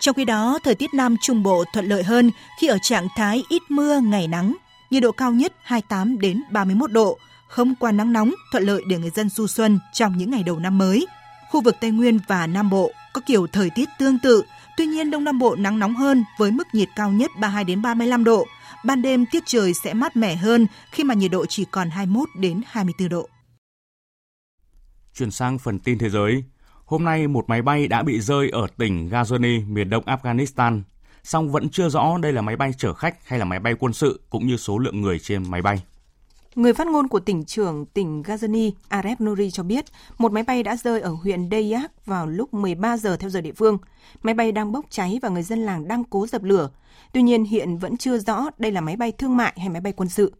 Trong khi đó, thời tiết Nam Trung Bộ thuận lợi hơn khi ở trạng thái ít mưa, ngày nắng, nhiệt độ cao nhất 28 đến 31 độ, không qua nắng nóng, thuận lợi để người dân du xuân trong những ngày đầu năm mới. Khu vực Tây Nguyên và Nam Bộ có kiểu thời tiết tương tự, tuy nhiên Đông Nam Bộ nắng nóng hơn với mức nhiệt cao nhất 32 đến 35 độ. Ban đêm tiết trời sẽ mát mẻ hơn khi mà nhiệt độ chỉ còn 21 đến 24 độ. Chuyển sang phần tin thế giới. Hôm nay một máy bay đã bị rơi ở tỉnh Ghazni, miền đông Afghanistan. Song vẫn chưa rõ đây là máy bay chở khách hay là máy bay quân sự cũng như số lượng người trên máy bay. Người phát ngôn của tỉnh trưởng tỉnh Ghazni, Aref Nouri cho biết, một máy bay đã rơi ở huyện Dayak vào lúc 13 giờ theo giờ địa phương. Máy bay đang bốc cháy và người dân làng đang cố dập lửa. Tuy nhiên hiện vẫn chưa rõ đây là máy bay thương mại hay máy bay quân sự.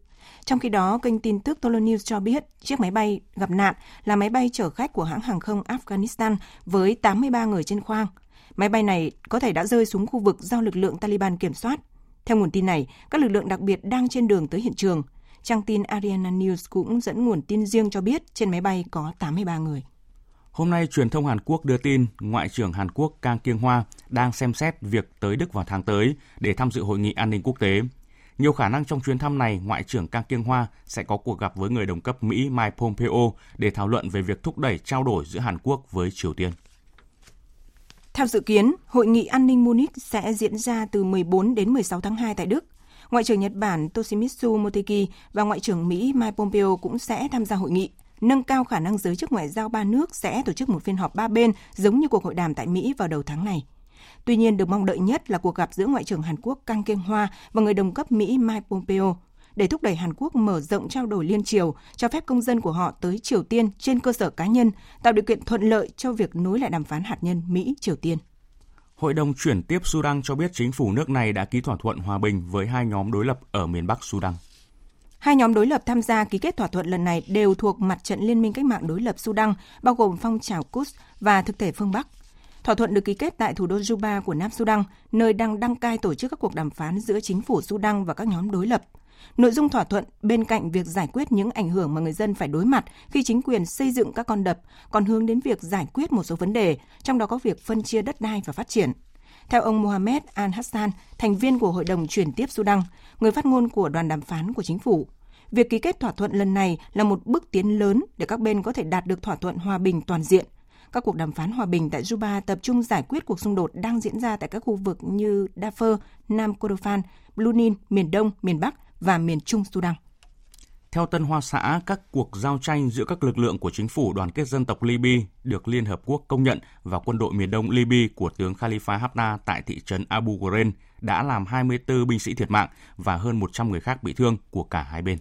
Trong khi đó, kênh tin tức Tolo News cho biết chiếc máy bay gặp nạn là máy bay chở khách của hãng hàng không Afghanistan với 83 người trên khoang. Máy bay này có thể đã rơi xuống khu vực do lực lượng Taliban kiểm soát. Theo nguồn tin này, các lực lượng đặc biệt đang trên đường tới hiện trường. Trang tin Ariana News cũng dẫn nguồn tin riêng cho biết trên máy bay có 83 người. Hôm nay, truyền thông Hàn Quốc đưa tin Ngoại trưởng Hàn Quốc Kang Kyung Hoa đang xem xét việc tới Đức vào tháng tới để tham dự hội nghị an ninh quốc tế. Nhiều khả năng trong chuyến thăm này, Ngoại trưởng Kang Kyung Hoa sẽ có cuộc gặp với người đồng cấp Mỹ Mike Pompeo để thảo luận về việc thúc đẩy trao đổi giữa Hàn Quốc với Triều Tiên. Theo dự kiến, hội nghị an ninh Munich sẽ diễn ra từ 14 đến 16 tháng 2 tại Đức. Ngoại trưởng Nhật Bản Toshimitsu Motegi và Ngoại trưởng Mỹ Mike Pompeo cũng sẽ tham gia hội nghị, nâng cao khả năng giới chức ngoại giao ba nước sẽ tổ chức một phiên họp ba bên giống như cuộc hội đàm tại Mỹ vào đầu tháng này. Tuy nhiên, được mong đợi nhất là cuộc gặp giữa Ngoại trưởng Hàn Quốc Kang Kyung Hoa và người đồng cấp Mỹ Mike Pompeo để thúc đẩy Hàn Quốc mở rộng trao đổi liên triều, cho phép công dân của họ tới Triều Tiên trên cơ sở cá nhân, tạo điều kiện thuận lợi cho việc nối lại đàm phán hạt nhân Mỹ-Triều Tiên. Hội đồng chuyển tiếp Sudan cho biết chính phủ nước này đã ký thỏa thuận hòa bình với hai nhóm đối lập ở miền Bắc Sudan. Hai nhóm đối lập tham gia ký kết thỏa thuận lần này đều thuộc mặt trận Liên minh cách mạng đối lập Sudan, bao gồm phong trào Quds và thực thể phương Bắc. Thỏa thuận được ký kết tại thủ đô Juba của Nam Sudan, nơi đang đăng cai tổ chức các cuộc đàm phán giữa chính phủ Sudan và các nhóm đối lập. Nội dung thỏa thuận bên cạnh việc giải quyết những ảnh hưởng mà người dân phải đối mặt khi chính quyền xây dựng các con đập, còn hướng đến việc giải quyết một số vấn đề, trong đó có việc phân chia đất đai và phát triển. Theo ông Mohamed Al-Hassan, thành viên của Hội đồng chuyển tiếp Sudan, người phát ngôn của đoàn đàm phán của chính phủ, việc ký kết thỏa thuận lần này là một bước tiến lớn để các bên có thể đạt được thỏa thuận hòa bình toàn diện. Các cuộc đàm phán hòa bình tại Juba tập trung giải quyết cuộc xung đột đang diễn ra tại các khu vực như Darfur, Nam Kordofan, Blue Nile, miền Đông, miền Bắc và miền Trung Sudan. Theo Tân Hoa Xã, các cuộc giao tranh giữa các lực lượng của chính phủ đoàn kết dân tộc Libya được Liên Hợp Quốc công nhận và quân đội miền đông Libya của tướng Khalifa Haftar tại thị trấn Abu Ghraib đã làm 24 binh sĩ thiệt mạng và hơn 100 người khác bị thương của cả hai bên.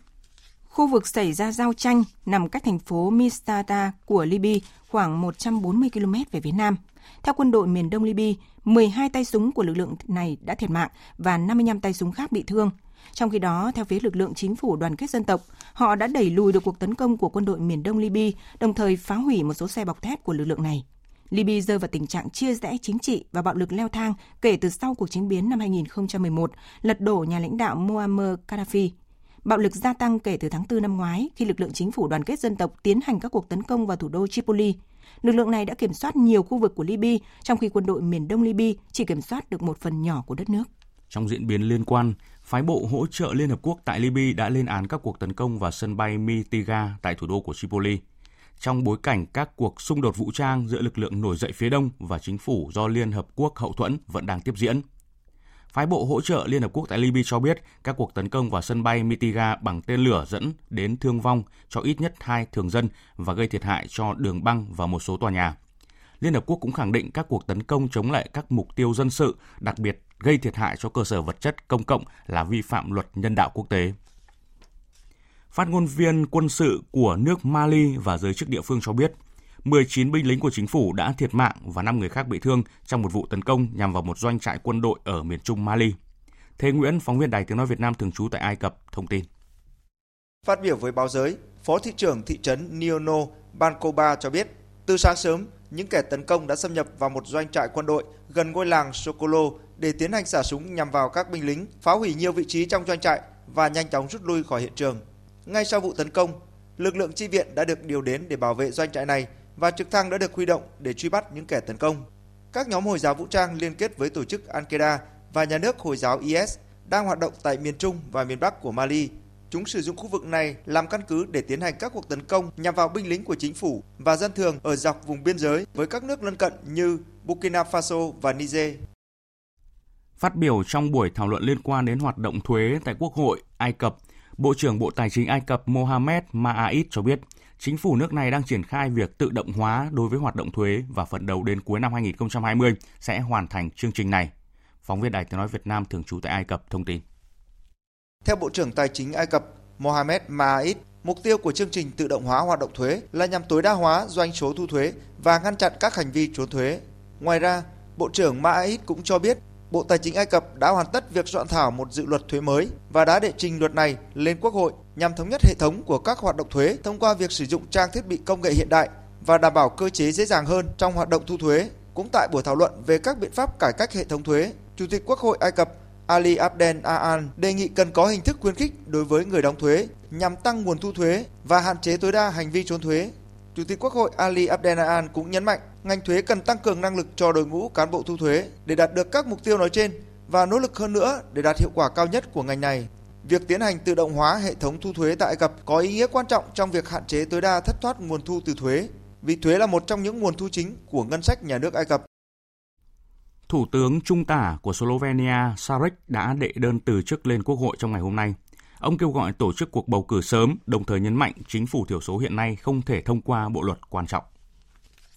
Khu vực xảy ra giao tranh nằm cách thành phố Misrata của Libya khoảng 140 km về phía nam. Theo quân đội miền đông Libya, 12 tay súng của lực lượng này đã thiệt mạng và 55 tay súng khác bị thương. Trong khi đó, theo phía lực lượng chính phủ đoàn kết dân tộc, họ đã đẩy lùi được cuộc tấn công của quân đội miền đông Libya, đồng thời phá hủy một số xe bọc thép của lực lượng này. Libya rơi vào tình trạng chia rẽ chính trị và bạo lực leo thang kể từ sau cuộc chính biến năm 2011, lật đổ nhà lãnh đạo Muammar Gaddafi. Bạo lực gia tăng kể từ tháng 4 năm ngoái khi lực lượng chính phủ đoàn kết dân tộc tiến hành các cuộc tấn công vào thủ đô Tripoli. Lực lượng này đã kiểm soát nhiều khu vực của Libya, trong khi quân đội miền đông Libya chỉ kiểm soát được một phần nhỏ của đất nước. Trong diễn biến liên quan, phái bộ hỗ trợ Liên Hợp Quốc tại Libya đã lên án các cuộc tấn công vào sân bay Mitiga tại thủ đô của Tripoli. Trong bối cảnh các cuộc xung đột vũ trang giữa lực lượng nổi dậy phía đông và chính phủ do Liên Hợp Quốc hậu thuẫn vẫn đang tiếp diễn. Phái bộ hỗ trợ Liên Hợp Quốc tại Libya cho biết các cuộc tấn công vào sân bay Mitiga bằng tên lửa dẫn đến thương vong cho ít nhất hai thường dân và gây thiệt hại cho đường băng và một số tòa nhà. Liên Hợp Quốc cũng khẳng định các cuộc tấn công chống lại các mục tiêu dân sự, đặc biệt gây thiệt hại cho cơ sở vật chất công cộng là vi phạm luật nhân đạo quốc tế. Phát ngôn viên quân sự của nước Mali và giới chức địa phương cho biết, 19 binh lính của chính phủ đã thiệt mạng và 5 người khác bị thương trong một vụ tấn công nhằm vào một doanh trại quân đội ở miền trung Mali. Thế Nguyễn, phóng viên Đài Tiếng Nói Việt Nam thường trú tại Ai Cập, thông tin. Phát biểu với báo giới, Phó thị trưởng thị trấn Niono, Bankoba cho biết, từ sáng sớm, những kẻ tấn công đã xâm nhập vào một doanh trại quân đội gần ngôi làng Sokolo để tiến hành xả súng nhằm vào các binh lính, phá hủy nhiều vị trí trong doanh trại và nhanh chóng rút lui khỏi hiện trường. Ngay sau vụ tấn công, lực lượng chi viện đã được điều đến để bảo vệ doanh trại này và trực thăng đã được huy động để truy bắt những kẻ tấn công. Các nhóm Hồi giáo vũ trang liên kết với tổ chức Al-Qaeda và nhà nước Hồi giáo IS đang hoạt động tại miền Trung và miền Bắc của Mali. Chúng sử dụng khu vực này làm căn cứ để tiến hành các cuộc tấn công nhằm vào binh lính của chính phủ và dân thường ở dọc vùng biên giới với các nước lân cận như Burkina Faso và Niger. Phát biểu trong buổi thảo luận liên quan đến hoạt động thuế tại Quốc hội Ai Cập, Bộ trưởng Bộ Tài chính Ai Cập Mohamed Ma'ait cho biết, chính phủ nước này đang triển khai việc tự động hóa đối với hoạt động thuế và phần đầu đến cuối năm 2020 sẽ hoàn thành chương trình này. Phóng viên Đài Tiếng Nói Việt Nam thường trú tại Ai Cập thông tin. Theo Bộ trưởng Tài chính Ai Cập Mohamed Ma'ait, mục tiêu của chương trình tự động hóa hoạt động thuế là nhằm tối đa hóa doanh số thu thuế và ngăn chặn các hành vi trốn thuế. Ngoài ra, Bộ trưởng Ma'ait cũng cho biết Bộ Tài chính Ai Cập đã hoàn tất việc soạn thảo một dự luật thuế mới và đã đệ trình luật này lên Quốc hội nhằm thống nhất hệ thống của các hoạt động thuế thông qua việc sử dụng trang thiết bị công nghệ hiện đại và đảm bảo cơ chế dễ dàng hơn trong hoạt động thu thuế. Cũng tại buổi thảo luận về các biện pháp cải cách hệ thống thuế, Chủ tịch Quốc hội Ai Cập Ali Abdel Aan đề nghị cần có hình thức khuyến khích đối với người đóng thuế nhằm tăng nguồn thu thuế và hạn chế tối đa hành vi trốn thuế. Chủ tịch Quốc hội Ali Abdel Aan cũng nhấn mạnh ngành thuế cần tăng cường năng lực cho đội ngũ cán bộ thu thuế để đạt được các mục tiêu nói trên và nỗ lực hơn nữa để đạt hiệu quả cao nhất của ngành này. Việc tiến hành tự động hóa hệ thống thu thuế tại Ai Cập có ý nghĩa quan trọng trong việc hạn chế tối đa thất thoát nguồn thu từ thuế, vì thuế là một trong những nguồn thu chính của ngân sách nhà nước Ai Cập. Thủ tướng Trung tả của Slovenia Sarek đã đệ đơn từ chức lên Quốc hội trong ngày hôm nay. Ông kêu gọi tổ chức cuộc bầu cử sớm, đồng thời nhấn mạnh chính phủ thiểu số hiện nay không thể thông qua bộ luật quan trọng.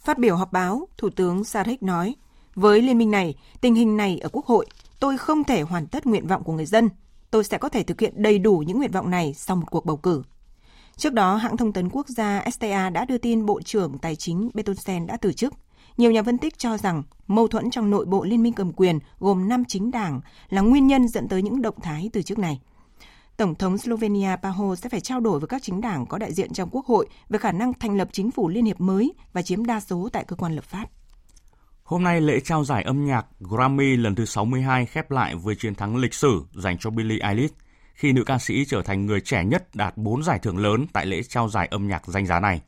Phát biểu họp báo, Thủ tướng Sarek nói, với liên minh này, tình hình này ở Quốc hội, tôi không thể hoàn tất nguyện vọng của người dân. Tôi sẽ có thể thực hiện đầy đủ những nguyện vọng này sau một cuộc bầu cử. Trước đó, hãng thông tấn quốc gia STA đã đưa tin Bộ trưởng Tài chính Betonsen đã từ chức. Nhiều nhà phân tích cho rằng mâu thuẫn trong nội bộ liên minh cầm quyền gồm 5 chính đảng là nguyên nhân dẫn tới những động thái từ chức này. Tổng thống Slovenia Paho sẽ phải trao đổi với các chính đảng có đại diện trong Quốc hội về khả năng thành lập chính phủ liên hiệp mới và chiếm đa số tại cơ quan lập pháp. Hôm nay, lễ trao giải âm nhạc Grammy lần thứ 62 khép lại với chiến thắng lịch sử dành cho Billie Eilish khi nữ ca sĩ trở thành người trẻ nhất đạt 4 giải thưởng lớn tại lễ trao giải âm nhạc danh giá này.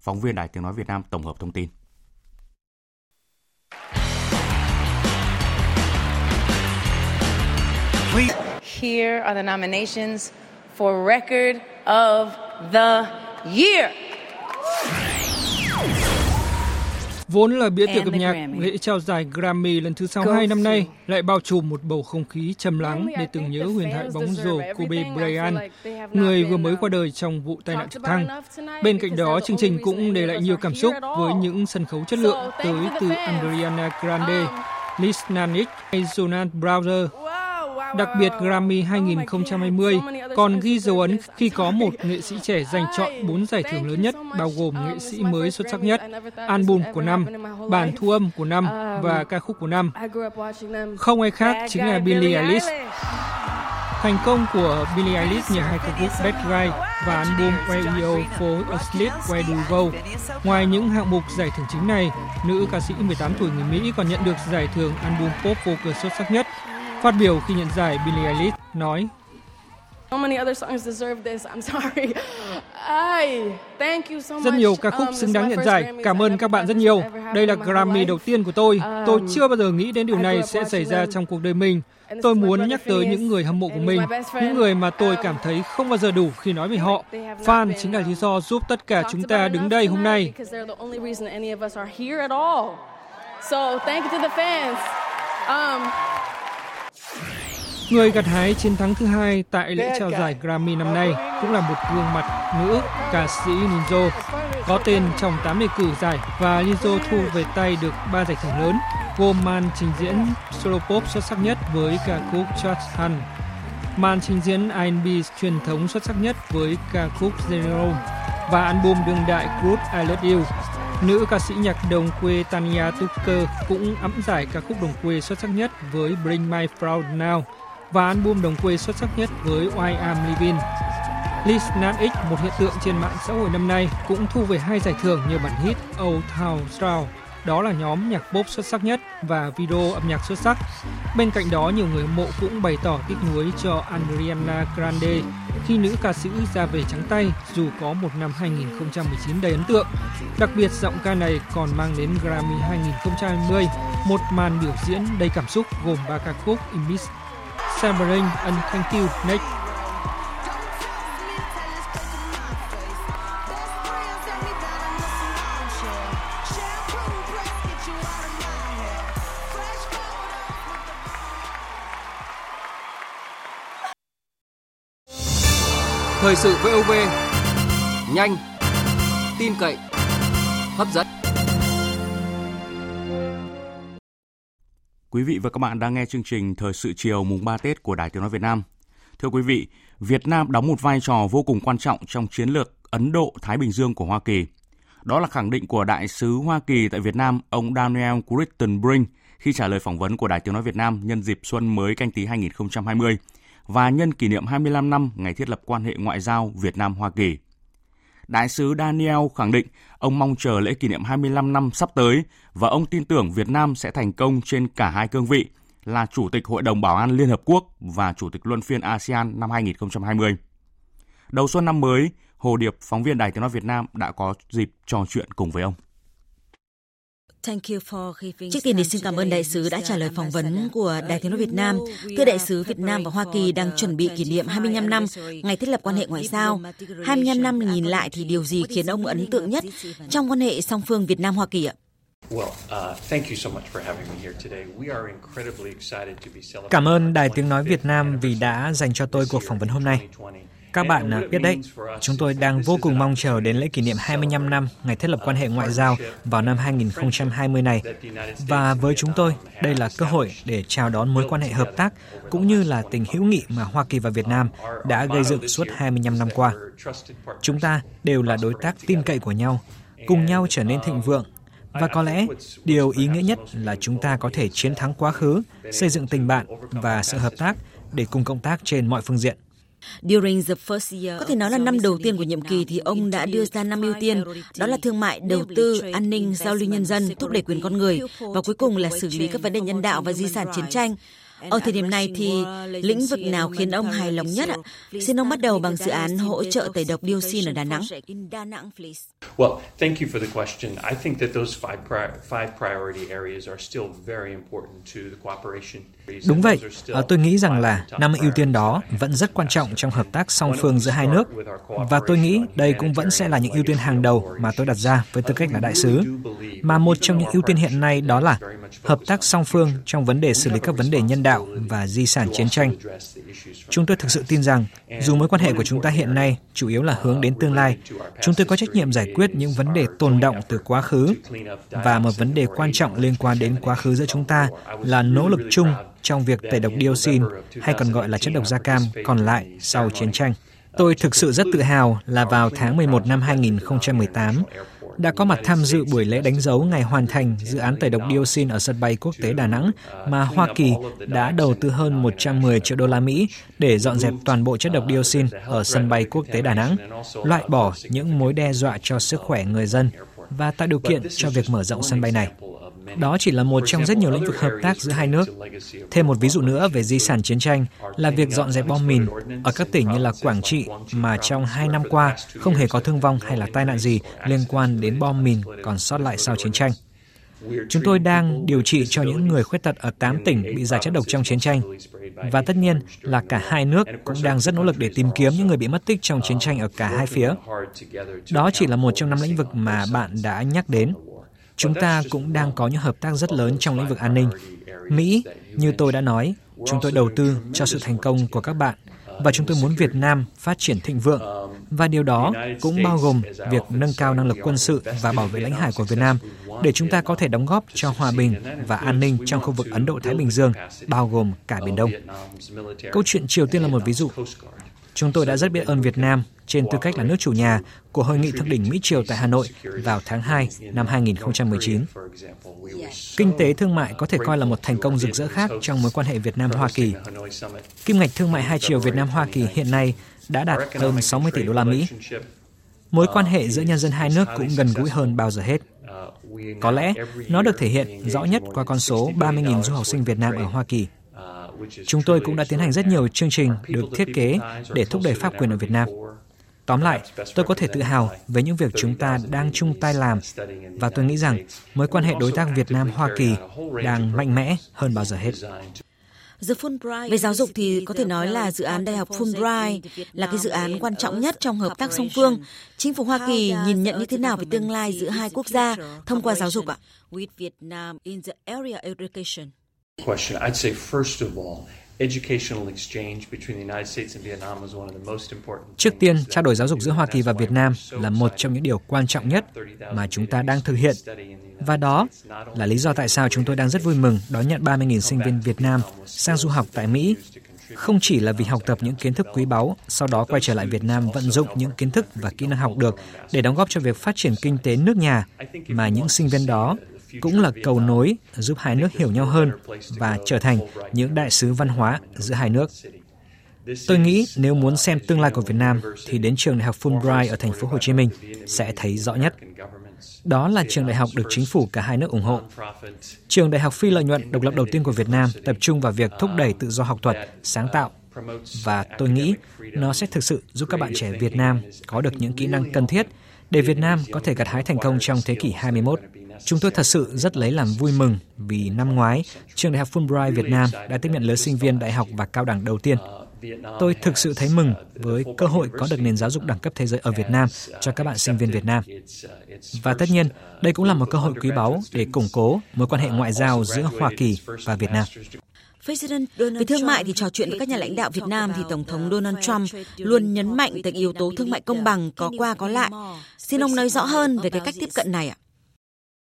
Phóng viên Đài Tiếng Nói Việt Nam tổng hợp thông tin. Here are the nominations for Record of the Year. Vốn là bữa tiệc âm nhạc, lễ trao giải Grammy lần thứ 62 năm nay lại bao trùm một bầu không khí trầm lắng để tưởng nhớ huyền thoại bóng rổ Kobe Bryant, người vừa mới qua đời trong vụ tai nạn trực thăng. Bên cạnh đó, chương trình cũng để lại nhiều cảm xúc với những sân khấu chất lượng tới từ Ariana Grande, Liz Nanik hay Jonas Brothers. Đặc biệt Grammy 2020 còn ghi dấu ấn khi có một nghệ sĩ trẻ giành chọn 4 giải thưởng lớn nhất bao gồm nghệ sĩ mới xuất sắc nhất, album của năm, bản thu âm của năm và ca khúc của năm. Không ai khác chính là Billie Eilish. Thành công của Billie Eilish nhờ hai ca khúc Bad Guy và album Radio for a Sleep Where Do Go. Ngoài những hạng mục giải thưởng chính này, nữ ca sĩ 18 tuổi người Mỹ còn nhận được giải thưởng album pop vocal xuất sắc nhất. Phát biểu khi nhận giải, Billie Eilish nói *laughs* rất nhiều ca khúc xứng đáng nhận giải. Cảm ơn các bạn rất nhiều. Đây là Grammy đầu tiên của tôi. Tôi chưa bao giờ nghĩ đến điều này sẽ xảy ra trong cuộc đời mình. Tôi muốn nhắc tới những người hâm mộ của mình, những người mà tôi cảm thấy không bao giờ đủ khi nói về họ. Fan chính là lý do giúp tất cả chúng ta đứng đây hôm nay. So thank you to the fans. Um, Người gặt hái chiến thắng thứ hai tại lễ trao giải Grammy năm nay cũng là một gương mặt nữ ca sĩ Lizzo có tên trong 8 đề cử giải và Lizzo thu về tay được 3 giải thưởng lớn gồm màn trình diễn solo pop xuất sắc nhất với ca khúc Just Hun, màn trình diễn R&B truyền thống xuất sắc nhất với ca khúc Zero và album đương đại Group I Love You. Nữ ca sĩ nhạc đồng quê Tanya Tucker cũng ẵm giải ca khúc đồng quê xuất sắc nhất với Bring My Proud Now và album đồng quê xuất sắc nhất với Why I'm Living. Liz Nan X, một hiện tượng trên mạng xã hội năm nay, cũng thu về hai giải thưởng như bản hit Old Town Strong Đó là nhóm nhạc pop xuất sắc nhất và video âm nhạc xuất sắc. Bên cạnh đó, nhiều người hâm mộ cũng bày tỏ tiếc nuối cho Ariana Grande khi nữ ca sĩ ra về trắng tay dù có một năm 2019 đầy ấn tượng. Đặc biệt, giọng ca này còn mang đến Grammy 2020 một màn biểu diễn đầy cảm xúc gồm ba ca khúc In Miss Samering and Thank You Nick. Thời sự VOV nhanh, tin cậy, hấp dẫn. Quý vị và các bạn đang nghe chương trình Thời sự chiều mùng 3 Tết của Đài Tiếng Nói Việt Nam. Thưa quý vị, Việt Nam đóng một vai trò vô cùng quan trọng trong chiến lược Ấn Độ-Thái Bình Dương của Hoa Kỳ. Đó là khẳng định của Đại sứ Hoa Kỳ tại Việt Nam, ông Daniel Crittenbrink khi trả lời phỏng vấn của Đài Tiếng Nói Việt Nam nhân dịp xuân mới canh tí 2020 và nhân kỷ niệm 25 năm ngày thiết lập quan hệ ngoại giao Việt Nam-Hoa Kỳ. Đại sứ Daniel khẳng định ông mong chờ lễ kỷ niệm 25 năm sắp tới và ông tin tưởng Việt Nam sẽ thành công trên cả hai cương vị là Chủ tịch Hội đồng Bảo an Liên Hợp Quốc và Chủ tịch Luân phiên ASEAN năm 2020. Đầu xuân năm mới, Hồ Điệp, phóng viên Đài Tiếng Nói Việt Nam đã có dịp trò chuyện cùng với ông. Trước tiên thì xin cảm ơn đại sứ đã trả lời phỏng vấn của Đài Tiếng nói Việt Nam. Thưa đại sứ, Việt Nam và Hoa Kỳ đang chuẩn bị kỷ niệm 25 năm ngày thiết lập quan hệ ngoại giao. 25 năm nhìn lại thì điều gì khiến ông ấn tượng nhất trong quan hệ song phương Việt Nam Hoa Kỳ ạ? Cảm ơn Đài Tiếng Nói Việt Nam vì đã dành cho tôi cuộc phỏng vấn hôm nay. Các bạn à, biết đấy, chúng tôi đang vô cùng mong chờ đến lễ kỷ niệm 25 năm ngày thiết lập quan hệ ngoại giao vào năm 2020 này. Và với chúng tôi, đây là cơ hội để chào đón mối quan hệ hợp tác cũng như là tình hữu nghị mà Hoa Kỳ và Việt Nam đã gây dựng suốt 25 năm qua. Chúng ta đều là đối tác tin cậy của nhau, cùng nhau trở nên thịnh vượng và có lẽ điều ý nghĩa nhất là chúng ta có thể chiến thắng quá khứ, xây dựng tình bạn và sự hợp tác để cùng công tác trên mọi phương diện. Có thể nói là năm đầu tiên của nhiệm kỳ thì ông đã đưa ra năm ưu tiên, đó là thương mại, đầu tư, an ninh, giao lưu nhân dân, thúc đẩy quyền con người và cuối cùng là xử lý các vấn đề nhân đạo và di sản chiến tranh. Ở thời điểm này thì lĩnh vực nào khiến ông hài lòng nhất ạ? Xin ông bắt đầu bằng dự án hỗ trợ tẩy độc dioxin ở Đà Nẵng. Well, thank you for the question. I think that those five, five priority areas are still very important to the cooperation. Đúng vậy, à, tôi nghĩ rằng là năm ưu tiên đó vẫn rất quan trọng trong hợp tác song phương giữa hai nước và tôi nghĩ đây cũng vẫn sẽ là những ưu tiên hàng đầu mà tôi đặt ra với tư cách là đại sứ. mà một trong những ưu tiên hiện nay đó là hợp tác song phương trong vấn đề xử lý các vấn đề nhân đạo và di sản chiến tranh. Chúng tôi thực sự tin rằng, dù mối quan hệ của chúng ta hiện nay chủ yếu là hướng đến tương lai, chúng tôi có trách nhiệm giải quyết những vấn đề tồn động từ quá khứ và một vấn đề quan trọng liên quan đến quá khứ giữa chúng ta là nỗ lực chung trong việc tẩy độc dioxin hay còn gọi là chất độc da cam còn lại sau chiến tranh. Tôi thực sự rất tự hào là vào tháng 11 năm 2018, đã có mặt tham dự buổi lễ đánh dấu ngày hoàn thành dự án tẩy độc dioxin ở sân bay quốc tế Đà Nẵng mà Hoa Kỳ đã đầu tư hơn 110 triệu đô la Mỹ để dọn dẹp toàn bộ chất độc dioxin ở sân bay quốc tế Đà Nẵng, loại bỏ những mối đe dọa cho sức khỏe người dân và tạo điều kiện cho việc mở rộng sân bay này. Đó chỉ là một trong rất nhiều lĩnh vực hợp tác giữa hai nước. Thêm một ví dụ nữa về di sản chiến tranh là việc dọn dẹp bom mìn ở các tỉnh như là Quảng Trị mà trong hai năm qua không hề có thương vong hay là tai nạn gì liên quan đến bom mìn còn sót lại sau chiến tranh. Chúng tôi đang điều trị cho những người khuyết tật ở 8 tỉnh bị giải chất độc trong chiến tranh. Và tất nhiên là cả hai nước cũng đang rất nỗ lực để tìm kiếm những người bị mất tích trong chiến tranh ở cả hai phía. Đó chỉ là một trong năm lĩnh vực mà bạn đã nhắc đến. Chúng ta cũng đang có những hợp tác rất lớn trong lĩnh vực an ninh. Mỹ, như tôi đã nói, chúng tôi đầu tư cho sự thành công của các bạn và chúng tôi muốn Việt Nam phát triển thịnh vượng. Và điều đó cũng bao gồm việc nâng cao năng lực quân sự và bảo vệ lãnh hải của Việt Nam để chúng ta có thể đóng góp cho hòa bình và an ninh trong khu vực Ấn Độ-Thái Bình Dương, bao gồm cả Biển Đông. Câu chuyện Triều Tiên là một ví dụ. Chúng tôi đã rất biết ơn Việt Nam trên tư cách là nước chủ nhà của Hội nghị thượng đỉnh Mỹ-Triều tại Hà Nội vào tháng 2 năm 2019. Kinh tế thương mại có thể coi là một thành công rực rỡ khác trong mối quan hệ Việt Nam-Hoa Kỳ. Kim ngạch thương mại hai chiều Việt Nam-Hoa Kỳ hiện nay đã đạt hơn 60 tỷ đô la Mỹ. Mối quan hệ giữa nhân dân hai nước cũng gần gũi hơn bao giờ hết. Có lẽ nó được thể hiện rõ nhất qua con số 30.000 du học sinh Việt Nam ở Hoa Kỳ. Chúng tôi cũng đã tiến hành rất nhiều chương trình được thiết kế để thúc đẩy pháp quyền ở Việt Nam. Tóm lại, tôi có thể tự hào về những việc chúng ta đang chung tay làm và tôi nghĩ rằng mối quan hệ đối tác Việt Nam-Hoa Kỳ đang mạnh mẽ hơn bao giờ hết. Về giáo dục thì có thể nói là dự án Đại học Fulbright là cái dự án quan trọng nhất trong hợp tác song phương. Chính phủ Hoa Kỳ nhìn nhận như thế nào về tương lai giữa hai quốc gia thông qua giáo dục ạ? Question. I'd say first of all, educational exchange between the United States and Vietnam is one of the most important. Trước tiên, trao đổi giáo dục giữa Hoa Kỳ và Việt Nam là một trong những điều quan trọng nhất mà chúng ta đang thực hiện. Và đó là lý do tại sao chúng tôi đang rất vui mừng đón nhận 30.000 sinh viên Việt Nam sang du học tại Mỹ không chỉ là vì học tập những kiến thức quý báu, sau đó quay trở lại Việt Nam vận dụng những kiến thức và kỹ năng học được để đóng góp cho việc phát triển kinh tế nước nhà, mà những sinh viên đó cũng là cầu nối giúp hai nước hiểu nhau hơn và trở thành những đại sứ văn hóa giữa hai nước. Tôi nghĩ nếu muốn xem tương lai của Việt Nam thì đến trường đại học Fulbright ở thành phố Hồ Chí Minh sẽ thấy rõ nhất. Đó là trường đại học được chính phủ cả hai nước ủng hộ. Trường đại học phi lợi nhuận độc lập đầu tiên của Việt Nam tập trung vào việc thúc đẩy tự do học thuật, sáng tạo và tôi nghĩ nó sẽ thực sự giúp các bạn trẻ Việt Nam có được những kỹ năng cần thiết để Việt Nam có thể gặt hái thành công trong thế kỷ 21. Chúng tôi thật sự rất lấy làm vui mừng vì năm ngoái, trường đại học Fulbright Việt Nam đã tiếp nhận lứa sinh viên đại học và cao đẳng đầu tiên. Tôi thực sự thấy mừng với cơ hội có được nền giáo dục đẳng cấp thế giới ở Việt Nam cho các bạn sinh viên Việt Nam. Và tất nhiên, đây cũng là một cơ hội quý báu để củng cố mối quan hệ ngoại giao giữa Hoa Kỳ và Việt Nam. Về thương mại thì trò chuyện với các nhà lãnh đạo Việt Nam thì Tổng thống Donald Trump luôn nhấn mạnh tới yếu tố thương mại công bằng có qua có lại. Xin ông nói rõ hơn về cái cách tiếp cận này ạ.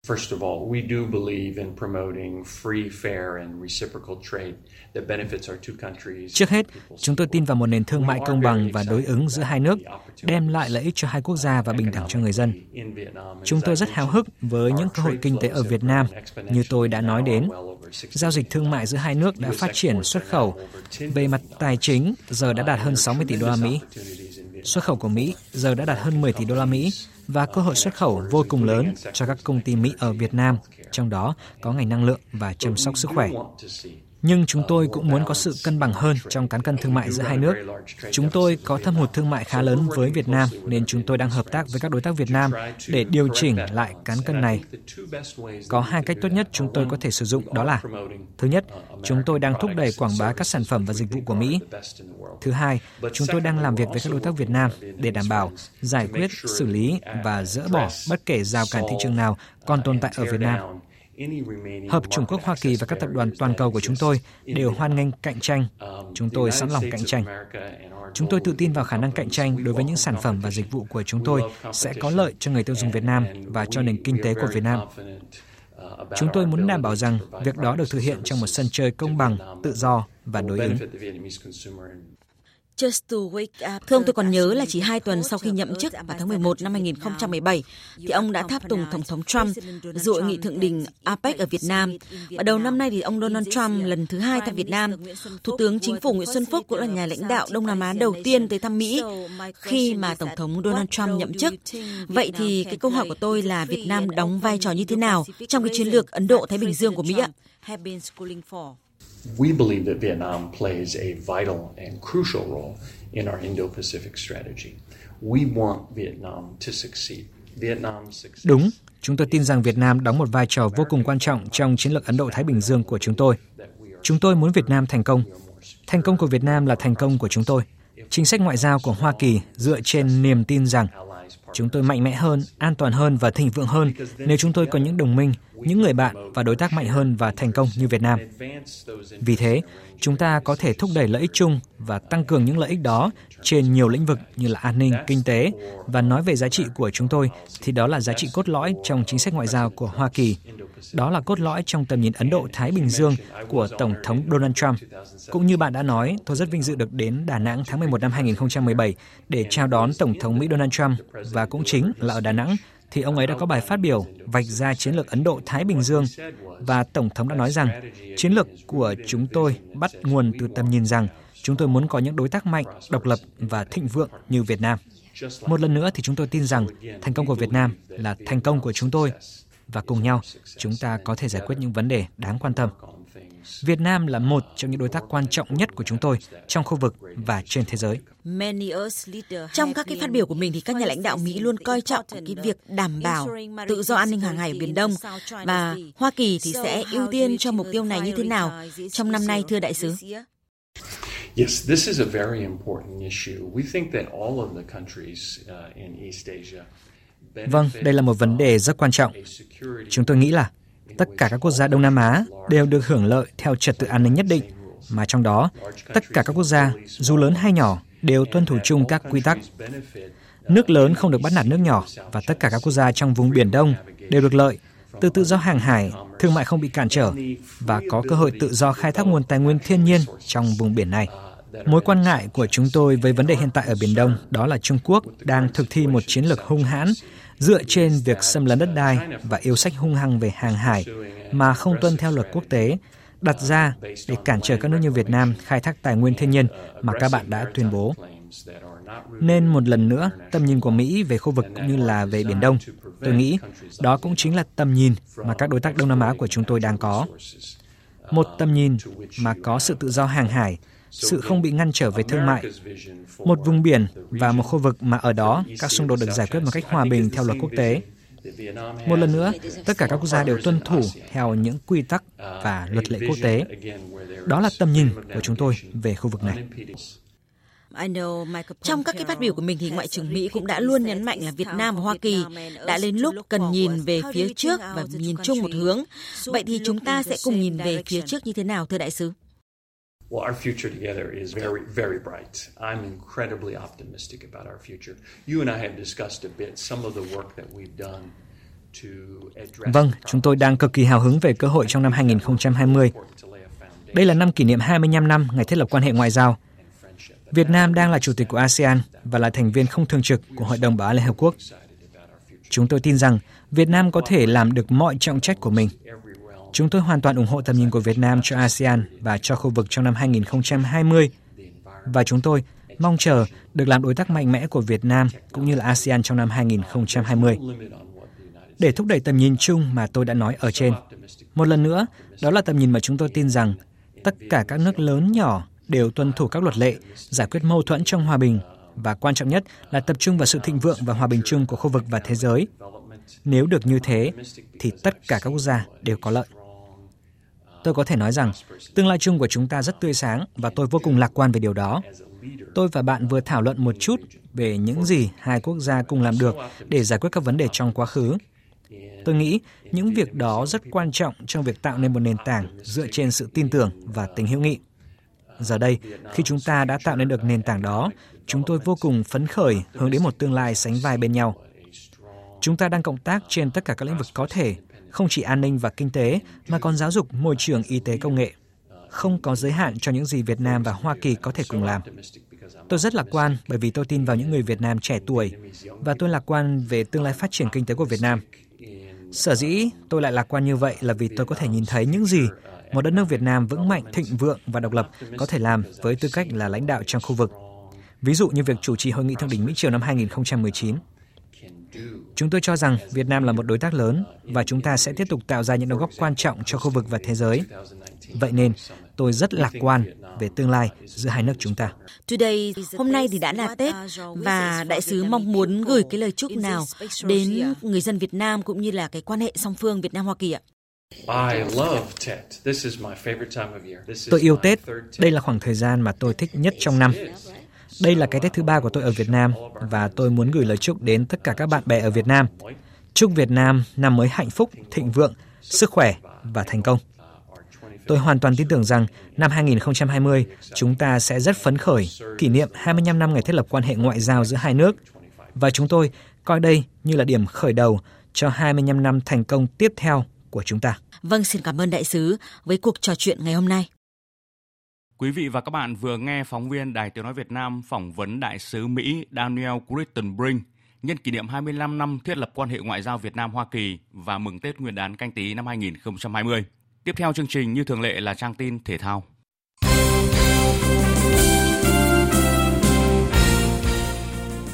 First of all, we do believe in promoting free, fair and reciprocal trade that benefits our two countries. Trước hết, chúng tôi tin vào một nền thương mại công bằng và đối ứng giữa hai nước, đem lại lợi ích cho hai quốc gia và bình đẳng cho người dân. Chúng tôi rất háo hức với những cơ hội kinh tế ở Việt Nam, như tôi đã nói đến. Giao dịch thương mại giữa hai nước đã phát triển xuất khẩu. Về mặt tài chính, giờ đã đạt hơn 60 tỷ đô la Mỹ. Xuất khẩu của Mỹ giờ đã đạt hơn 10 tỷ đô la Mỹ và cơ hội xuất khẩu vô cùng lớn cho các công ty Mỹ ở Việt Nam, trong đó có ngành năng lượng và chăm sóc sức khỏe nhưng chúng tôi cũng muốn có sự cân bằng hơn trong cán cân thương mại giữa hai nước. Chúng tôi có thâm hụt thương mại khá lớn với Việt Nam nên chúng tôi đang hợp tác với các đối tác Việt Nam để điều chỉnh lại cán cân này. Có hai cách tốt nhất chúng tôi có thể sử dụng đó là Thứ nhất, chúng tôi đang thúc đẩy quảng bá các sản phẩm và dịch vụ của Mỹ. Thứ hai, chúng tôi đang làm việc với các đối tác Việt Nam để đảm bảo giải quyết, xử lý và dỡ bỏ bất kể rào cản thị trường nào còn tồn tại ở Việt Nam. Hợp Trung Quốc Hoa Kỳ và các tập đoàn toàn cầu của chúng tôi đều hoan nghênh cạnh tranh. Chúng tôi sẵn lòng cạnh tranh. Chúng tôi tự tin vào khả năng cạnh tranh đối với những sản phẩm và dịch vụ của chúng tôi sẽ có lợi cho người tiêu dùng Việt Nam và cho nền kinh tế của Việt Nam. Chúng tôi muốn đảm bảo rằng việc đó được thực hiện trong một sân chơi công bằng, tự do và đối ứng. Thưa ông, tôi còn nhớ là chỉ hai tuần sau khi nhậm chức vào tháng 11 năm 2017, thì ông đã tháp tùng Tổng thống Trump dự hội nghị thượng đỉnh APEC ở Việt Nam. Và đầu năm nay thì ông Donald Trump lần thứ hai thăm Việt Nam. Thủ tướng Chính phủ Nguyễn Xuân Phúc cũng là nhà lãnh đạo Đông Nam Á đầu tiên tới thăm Mỹ khi mà Tổng thống Donald Trump nhậm chức. Vậy thì cái câu hỏi của tôi là Việt Nam đóng vai trò như thế nào trong cái chiến lược Ấn Độ-Thái Bình Dương của Mỹ ạ? We believe that Vietnam plays a vital and crucial role in our Indo-Pacific strategy. We want Vietnam to succeed. Đúng, chúng tôi tin rằng Việt Nam đóng một vai trò vô cùng quan trọng trong chiến lược Ấn Độ-Thái Bình Dương của chúng tôi. Chúng tôi muốn Việt Nam thành công. Thành công của Việt Nam là thành công của chúng tôi. Chính sách ngoại giao của Hoa Kỳ dựa trên niềm tin rằng chúng tôi mạnh mẽ hơn, an toàn hơn và thịnh vượng hơn nếu chúng tôi có những đồng minh, những người bạn và đối tác mạnh hơn và thành công như Việt Nam. Vì thế, chúng ta có thể thúc đẩy lợi ích chung và tăng cường những lợi ích đó trên nhiều lĩnh vực như là an ninh, kinh tế và nói về giá trị của chúng tôi thì đó là giá trị cốt lõi trong chính sách ngoại giao của Hoa Kỳ. Đó là cốt lõi trong tầm nhìn Ấn Độ-Thái Bình Dương của Tổng thống Donald Trump. Cũng như bạn đã nói, tôi rất vinh dự được đến Đà Nẵng tháng 11 năm 2017 để chào đón Tổng thống Mỹ Donald Trump và cũng chính là ở Đà Nẵng thì ông ấy đã có bài phát biểu vạch ra chiến lược Ấn Độ-Thái Bình Dương và Tổng thống đã nói rằng chiến lược của chúng tôi bắt nguồn từ tầm nhìn rằng chúng tôi muốn có những đối tác mạnh, độc lập và thịnh vượng như Việt Nam. Một lần nữa thì chúng tôi tin rằng thành công của Việt Nam là thành công của chúng tôi và cùng nhau chúng ta có thể giải quyết những vấn đề đáng quan tâm. Việt Nam là một trong những đối tác quan trọng nhất của chúng tôi trong khu vực và trên thế giới. Trong các cái phát biểu của mình thì các nhà lãnh đạo Mỹ luôn coi trọng cái việc đảm bảo tự do an ninh hàng hải ở Biển Đông và Hoa Kỳ thì sẽ ưu tiên cho mục tiêu này như thế nào trong năm nay thưa đại sứ? Yes, this is a very important issue. We think that all of the countries uh, in East Asia Vâng, đây là một vấn đề rất quan trọng. Chúng tôi nghĩ là tất cả các quốc gia Đông Nam Á đều được hưởng lợi theo trật tự an ninh nhất định, mà trong đó tất cả các quốc gia, dù lớn hay nhỏ, đều tuân thủ chung các quy tắc. Nước lớn không được bắt nạt nước nhỏ và tất cả các quốc gia trong vùng Biển Đông đều được lợi từ tự do hàng hải, thương mại không bị cản trở và có cơ hội tự do khai thác nguồn tài nguyên thiên nhiên trong vùng biển này. Mối quan ngại của chúng tôi với vấn đề hiện tại ở Biển Đông đó là Trung Quốc đang thực thi một chiến lược hung hãn dựa trên việc xâm lấn đất đai và yêu sách hung hăng về hàng hải mà không tuân theo luật quốc tế đặt ra để cản trở các nước như Việt Nam khai thác tài nguyên thiên nhiên mà các bạn đã tuyên bố. Nên một lần nữa, tầm nhìn của Mỹ về khu vực cũng như là về Biển Đông, tôi nghĩ đó cũng chính là tầm nhìn mà các đối tác Đông Nam Á của chúng tôi đang có. Một tầm nhìn mà có sự tự do hàng hải, sự không bị ngăn trở về thương mại, một vùng biển và một khu vực mà ở đó các xung đột được giải quyết một cách hòa bình theo luật quốc tế. Một lần nữa, tất cả các quốc gia đều tuân thủ theo những quy tắc và luật lệ quốc tế. Đó là tầm nhìn của chúng tôi về khu vực này. Trong các cái phát biểu của mình thì Ngoại trưởng Mỹ cũng đã luôn nhấn mạnh là Việt Nam và Hoa Kỳ đã đến lúc cần nhìn về phía trước và nhìn chung một hướng. Vậy thì chúng ta sẽ cùng nhìn về phía trước như thế nào thưa đại sứ? Well, our future together is very, very bright. I'm incredibly optimistic about our future. You and I have discussed a bit some of the work that we've done Vâng, chúng tôi đang cực kỳ hào hứng về cơ hội trong năm 2020. Đây là năm kỷ niệm 25 năm ngày thiết lập quan hệ ngoại giao. Việt Nam đang là chủ tịch của ASEAN và là thành viên không thường trực của Hội đồng Bảo an Liên Hợp Quốc. Chúng tôi tin rằng Việt Nam có thể làm được mọi trọng trách của mình. Chúng tôi hoàn toàn ủng hộ tầm nhìn của Việt Nam cho ASEAN và cho khu vực trong năm 2020. Và chúng tôi mong chờ được làm đối tác mạnh mẽ của Việt Nam cũng như là ASEAN trong năm 2020. Để thúc đẩy tầm nhìn chung mà tôi đã nói ở trên. Một lần nữa, đó là tầm nhìn mà chúng tôi tin rằng Tất cả các nước lớn nhỏ đều tuân thủ các luật lệ, giải quyết mâu thuẫn trong hòa bình và quan trọng nhất là tập trung vào sự thịnh vượng và hòa bình chung của khu vực và thế giới. Nếu được như thế thì tất cả các quốc gia đều có lợi. Tôi có thể nói rằng tương lai chung của chúng ta rất tươi sáng và tôi vô cùng lạc quan về điều đó. Tôi và bạn vừa thảo luận một chút về những gì hai quốc gia cùng làm được để giải quyết các vấn đề trong quá khứ. Tôi nghĩ những việc đó rất quan trọng trong việc tạo nên một nền tảng dựa trên sự tin tưởng và tình hữu nghị. Giờ đây, khi chúng ta đã tạo nên được nền tảng đó, chúng tôi vô cùng phấn khởi hướng đến một tương lai sánh vai bên nhau. Chúng ta đang cộng tác trên tất cả các lĩnh vực có thể, không chỉ an ninh và kinh tế, mà còn giáo dục, môi trường, y tế, công nghệ. Không có giới hạn cho những gì Việt Nam và Hoa Kỳ có thể cùng làm. Tôi rất lạc quan bởi vì tôi tin vào những người Việt Nam trẻ tuổi và tôi lạc quan về tương lai phát triển kinh tế của Việt Nam. Sở dĩ tôi lại lạc quan như vậy là vì tôi có thể nhìn thấy những gì một đất nước Việt Nam vững mạnh, thịnh vượng và độc lập có thể làm với tư cách là lãnh đạo trong khu vực. Ví dụ như việc chủ trì hội nghị thượng đỉnh Mỹ Triều năm 2019. Chúng tôi cho rằng Việt Nam là một đối tác lớn và chúng ta sẽ tiếp tục tạo ra những đóng góp quan trọng cho khu vực và thế giới. Vậy nên, tôi rất lạc quan về tương lai giữa hai nước chúng ta. Today, hôm nay thì đã là Tết và đại sứ mong muốn gửi cái lời chúc nào đến người dân Việt Nam cũng như là cái quan hệ song phương Việt Nam Hoa Kỳ ạ? Tôi yêu Tết. Đây là khoảng thời gian mà tôi thích nhất trong năm. Đây là cái Tết thứ ba của tôi ở Việt Nam và tôi muốn gửi lời chúc đến tất cả các bạn bè ở Việt Nam. Chúc Việt Nam năm mới hạnh phúc, thịnh vượng, sức khỏe và thành công. Tôi hoàn toàn tin tưởng rằng năm 2020 chúng ta sẽ rất phấn khởi kỷ niệm 25 năm ngày thiết lập quan hệ ngoại giao giữa hai nước và chúng tôi coi đây như là điểm khởi đầu cho 25 năm thành công tiếp theo của chúng ta. Vâng, xin cảm ơn đại sứ với cuộc trò chuyện ngày hôm nay. Quý vị và các bạn vừa nghe phóng viên Đài Tiếng Nói Việt Nam phỏng vấn Đại sứ Mỹ Daniel Crittenbrink nhân kỷ niệm 25 năm thiết lập quan hệ ngoại giao Việt Nam-Hoa Kỳ và mừng Tết Nguyên đán canh tí năm 2020. Tiếp theo chương trình như thường lệ là trang tin thể thao.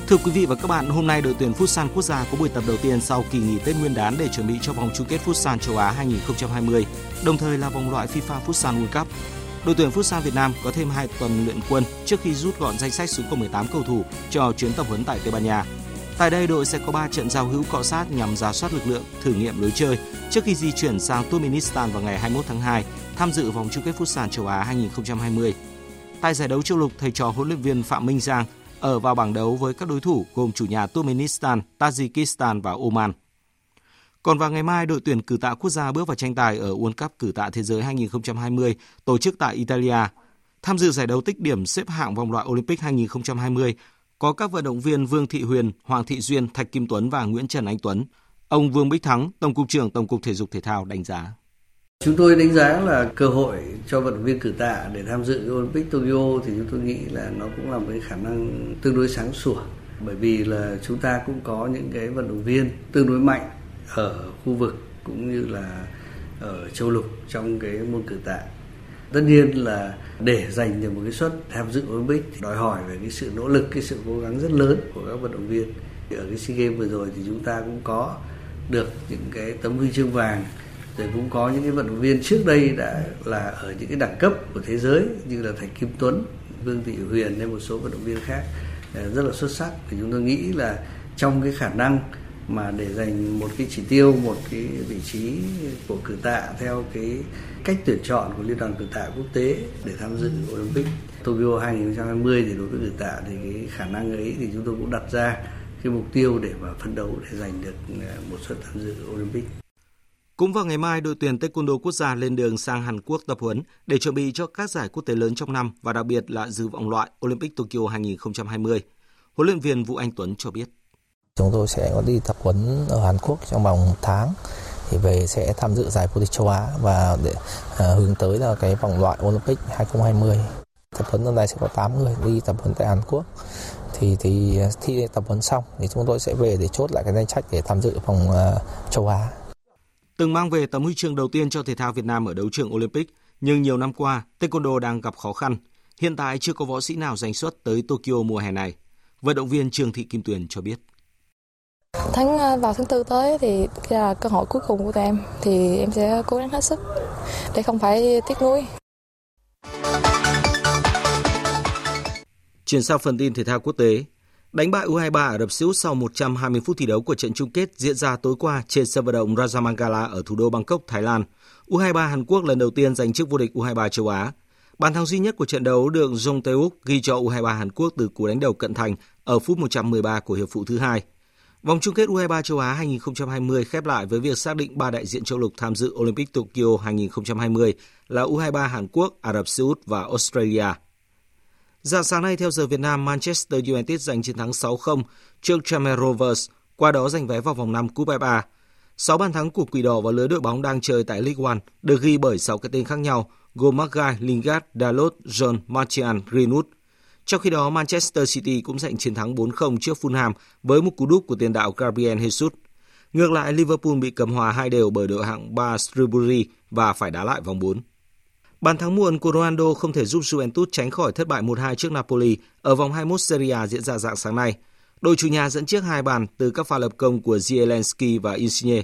Thưa quý vị và các bạn, hôm nay đội tuyển Futsal quốc gia có buổi tập đầu tiên sau kỳ nghỉ Tết Nguyên đán để chuẩn bị cho vòng chung kết Futsal châu Á 2020, đồng thời là vòng loại FIFA Futsal World Cup. Đội tuyển Futsal Việt Nam có thêm 2 tuần luyện quân trước khi rút gọn danh sách xuống còn 18 cầu thủ cho chuyến tập huấn tại Tây Ban Nha. Tại đây, đội sẽ có 3 trận giao hữu cọ sát nhằm giả soát lực lượng, thử nghiệm lối chơi trước khi di chuyển sang Turkmenistan vào ngày 21 tháng 2 tham dự vòng chung kết Futsal châu Á 2020. Tại giải đấu châu lục, thầy trò huấn luyện viên Phạm Minh Giang ở vào bảng đấu với các đối thủ gồm chủ nhà Turkmenistan, Tajikistan và Oman. Còn vào ngày mai, đội tuyển cử tạ quốc gia bước vào tranh tài ở World Cup cử tạ thế giới 2020 tổ chức tại Italia. Tham dự giải đấu tích điểm xếp hạng vòng loại Olympic 2020 có các vận động viên Vương Thị Huyền, Hoàng Thị Duyên, Thạch Kim Tuấn và Nguyễn Trần Anh Tuấn. Ông Vương Bích Thắng, Tổng cục trưởng Tổng cục Thể dục Thể thao đánh giá. Chúng tôi đánh giá là cơ hội cho vận động viên cử tạ để tham dự Olympic Tokyo thì chúng tôi nghĩ là nó cũng là một cái khả năng tương đối sáng sủa bởi vì là chúng ta cũng có những cái vận động viên tương đối mạnh ở khu vực cũng như là ở châu lục trong cái môn cử tạ. Tất nhiên là để giành được một cái suất tham dự Olympic thì đòi hỏi về cái sự nỗ lực cái sự cố gắng rất lớn của các vận động viên. Ở cái SEA Games vừa rồi thì chúng ta cũng có được những cái tấm huy chương vàng rồi cũng có những cái vận động viên trước đây đã là ở những cái đẳng cấp của thế giới như là Thạch Kim Tuấn, Vương Thị Huyền hay một số vận động viên khác à, rất là xuất sắc. Thì chúng tôi nghĩ là trong cái khả năng mà để dành một cái chỉ tiêu một cái vị trí của cử tạ theo cái cách tuyển chọn của liên đoàn cử tạ quốc tế để tham dự Olympic Tokyo 2020 thì đối với cử tạ thì cái khả năng ấy thì chúng tôi cũng đặt ra cái mục tiêu để mà phấn đấu để giành được à, một suất tham dự Olympic. Cũng vào ngày mai, đội tuyển Taekwondo quốc gia lên đường sang Hàn Quốc tập huấn để chuẩn bị cho các giải quốc tế lớn trong năm và đặc biệt là dự vọng loại Olympic Tokyo 2020. Huấn luyện viên Vũ Anh Tuấn cho biết. Chúng tôi sẽ có đi tập huấn ở Hàn Quốc trong vòng một tháng thì về sẽ tham dự giải vô địch châu Á và để à, hướng tới là cái vòng loại Olympic 2020. Tập huấn lần này sẽ có 8 người đi tập huấn tại Hàn Quốc. Thì thì à, thi tập huấn xong thì chúng tôi sẽ về để chốt lại cái danh sách để tham dự vòng à, châu Á. Từng mang về tấm huy chương đầu tiên cho thể thao Việt Nam ở đấu trường Olympic, nhưng nhiều năm qua, Taekwondo đang gặp khó khăn. Hiện tại chưa có võ sĩ nào giành xuất tới Tokyo mùa hè này. Vận động viên Trương Thị Kim Tuyền cho biết. Tháng ờ, vào tháng tư tới thì là cơ hội cuối cùng của tụi em thì em sẽ cố gắng hết sức để không phải tiếc nuối. Chuyển sang phần tin thể thao quốc tế, đánh bại U23 Ả Rập Xê Út sau 120 phút thi đấu của trận chung kết diễn ra tối qua trên sân vận động Rajamangala ở thủ đô Bangkok, Thái Lan. U23 Hàn Quốc lần đầu tiên giành chức vô địch U23 châu Á. Bàn thắng duy nhất của trận đấu được Jong Tae-uk ghi cho U23 Hàn Quốc từ cú đánh đầu cận thành ở phút 113 của hiệp phụ thứ hai. Vòng chung kết U23 châu Á 2020 khép lại với việc xác định ba đại diện châu lục tham dự Olympic Tokyo 2020 là U23 Hàn Quốc, Ả Rập Xê Út và Australia. Dạng sáng nay theo giờ Việt Nam, Manchester United giành chiến thắng 6-0 trước Tranmere Rovers, qua đó giành vé vào vòng 5 Cúp FA. 6 bàn thắng của Quỷ Đỏ và lứa đội bóng đang chơi tại League One được ghi bởi 6 cái tên khác nhau, gồm Maguire, Lingard, Dalot, John, Martial, Greenwood. Trong khi đó, Manchester City cũng giành chiến thắng 4-0 trước Fulham với một cú đúp của tiền đạo Gabriel Jesus. Ngược lại, Liverpool bị cầm hòa hai đều bởi đội hạng 3 Shrewsbury và phải đá lại vòng 4. Bàn thắng muộn của Ronaldo không thể giúp Juventus tránh khỏi thất bại 1-2 trước Napoli ở vòng 21 Serie A diễn ra dạng sáng nay. Đội chủ nhà dẫn trước hai bàn từ các pha lập công của Zielinski và Insigne.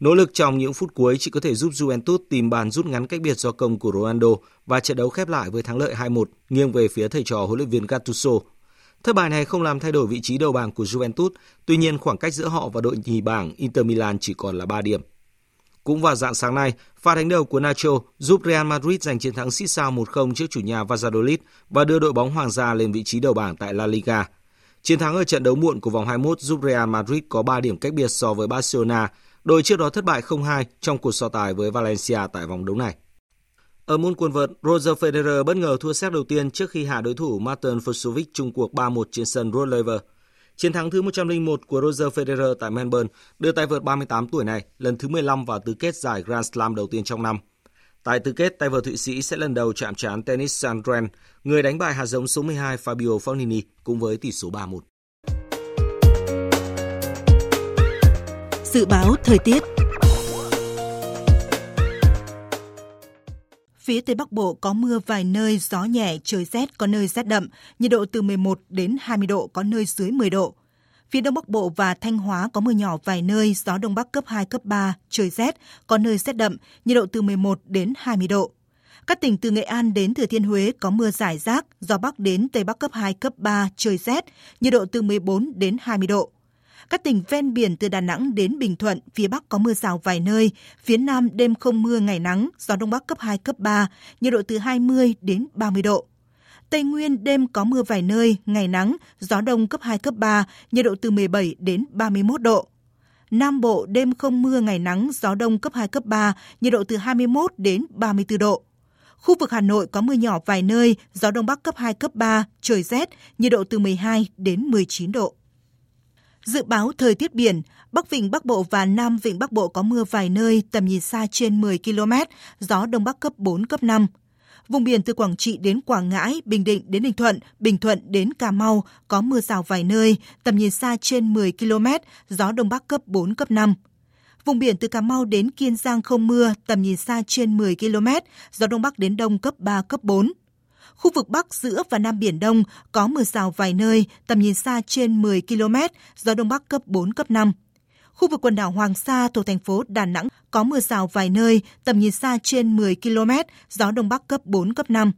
Nỗ lực trong những phút cuối chỉ có thể giúp Juventus tìm bàn rút ngắn cách biệt do công của Ronaldo và trận đấu khép lại với thắng lợi 2-1 nghiêng về phía thầy trò huấn luyện viên Gattuso. Thất bại này không làm thay đổi vị trí đầu bảng của Juventus, tuy nhiên khoảng cách giữa họ và đội nhì bảng Inter Milan chỉ còn là 3 điểm. Cũng vào dạng sáng nay, pha đánh đầu của Nacho giúp Real Madrid giành chiến thắng xít sao 1-0 trước chủ nhà Valladolid và đưa đội bóng Hoàng gia lên vị trí đầu bảng tại La Liga. Chiến thắng ở trận đấu muộn của vòng 21 giúp Real Madrid có 3 điểm cách biệt so với Barcelona, đội trước đó thất bại 0-2 trong cuộc so tài với Valencia tại vòng đấu này. Ở môn quần vợt, Roger Federer bất ngờ thua set đầu tiên trước khi hạ đối thủ Martin Fucsovics chung cuộc 3-1 trên sân Rod Laver. Chiến thắng thứ 101 của Roger Federer tại Melbourne đưa tay vợt 38 tuổi này lần thứ 15 vào tứ kết giải Grand Slam đầu tiên trong năm. Tại tứ kết, tay vợt Thụy Sĩ sẽ lần đầu chạm trán tennis Sandren, người đánh bại hạt giống số 12 Fabio Fognini cùng với tỷ số 3-1. Dự báo thời tiết Phía Tây Bắc Bộ có mưa vài nơi, gió nhẹ, trời rét, có nơi rét đậm, nhiệt độ từ 11 đến 20 độ, có nơi dưới 10 độ. Phía Đông Bắc Bộ và Thanh Hóa có mưa nhỏ vài nơi, gió Đông Bắc cấp 2, cấp 3, trời rét, có nơi rét đậm, nhiệt độ từ 11 đến 20 độ. Các tỉnh từ Nghệ An đến Thừa Thiên Huế có mưa rải rác, gió Bắc đến Tây Bắc cấp 2, cấp 3, trời rét, nhiệt độ từ 14 đến 20 độ. Các tỉnh ven biển từ Đà Nẵng đến Bình Thuận, phía Bắc có mưa rào vài nơi, phía Nam đêm không mưa ngày nắng, gió Đông Bắc cấp 2, cấp 3, nhiệt độ từ 20 đến 30 độ. Tây Nguyên đêm có mưa vài nơi, ngày nắng, gió đông cấp 2, cấp 3, nhiệt độ từ 17 đến 31 độ. Nam Bộ đêm không mưa ngày nắng, gió đông cấp 2, cấp 3, nhiệt độ từ 21 đến 34 độ. Khu vực Hà Nội có mưa nhỏ vài nơi, gió đông bắc cấp 2, cấp 3, trời rét, nhiệt độ từ 12 đến 19 độ. Dự báo thời tiết biển, Bắc Vịnh Bắc Bộ và Nam Vịnh Bắc Bộ có mưa vài nơi, tầm nhìn xa trên 10 km, gió Đông Bắc cấp 4, cấp 5. Vùng biển từ Quảng Trị đến Quảng Ngãi, Bình Định đến Ninh Thuận, Bình Thuận đến Cà Mau có mưa rào vài nơi, tầm nhìn xa trên 10 km, gió Đông Bắc cấp 4, cấp 5. Vùng biển từ Cà Mau đến Kiên Giang không mưa, tầm nhìn xa trên 10 km, gió Đông Bắc đến Đông cấp 3, cấp 4. Khu vực Bắc, giữa và Nam Biển Đông có mưa rào vài nơi, tầm nhìn xa trên 10 km, gió Đông Bắc cấp 4, cấp 5. Khu vực quần đảo Hoàng Sa thuộc thành phố Đà Nẵng có mưa rào vài nơi, tầm nhìn xa trên 10 km, gió Đông Bắc cấp 4, cấp 5.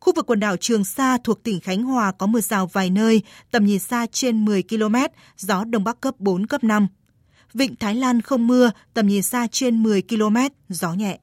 Khu vực quần đảo Trường Sa thuộc tỉnh Khánh Hòa có mưa rào vài nơi, tầm nhìn xa trên 10 km, gió Đông Bắc cấp 4, cấp 5. Vịnh Thái Lan không mưa, tầm nhìn xa trên 10 km, gió nhẹ.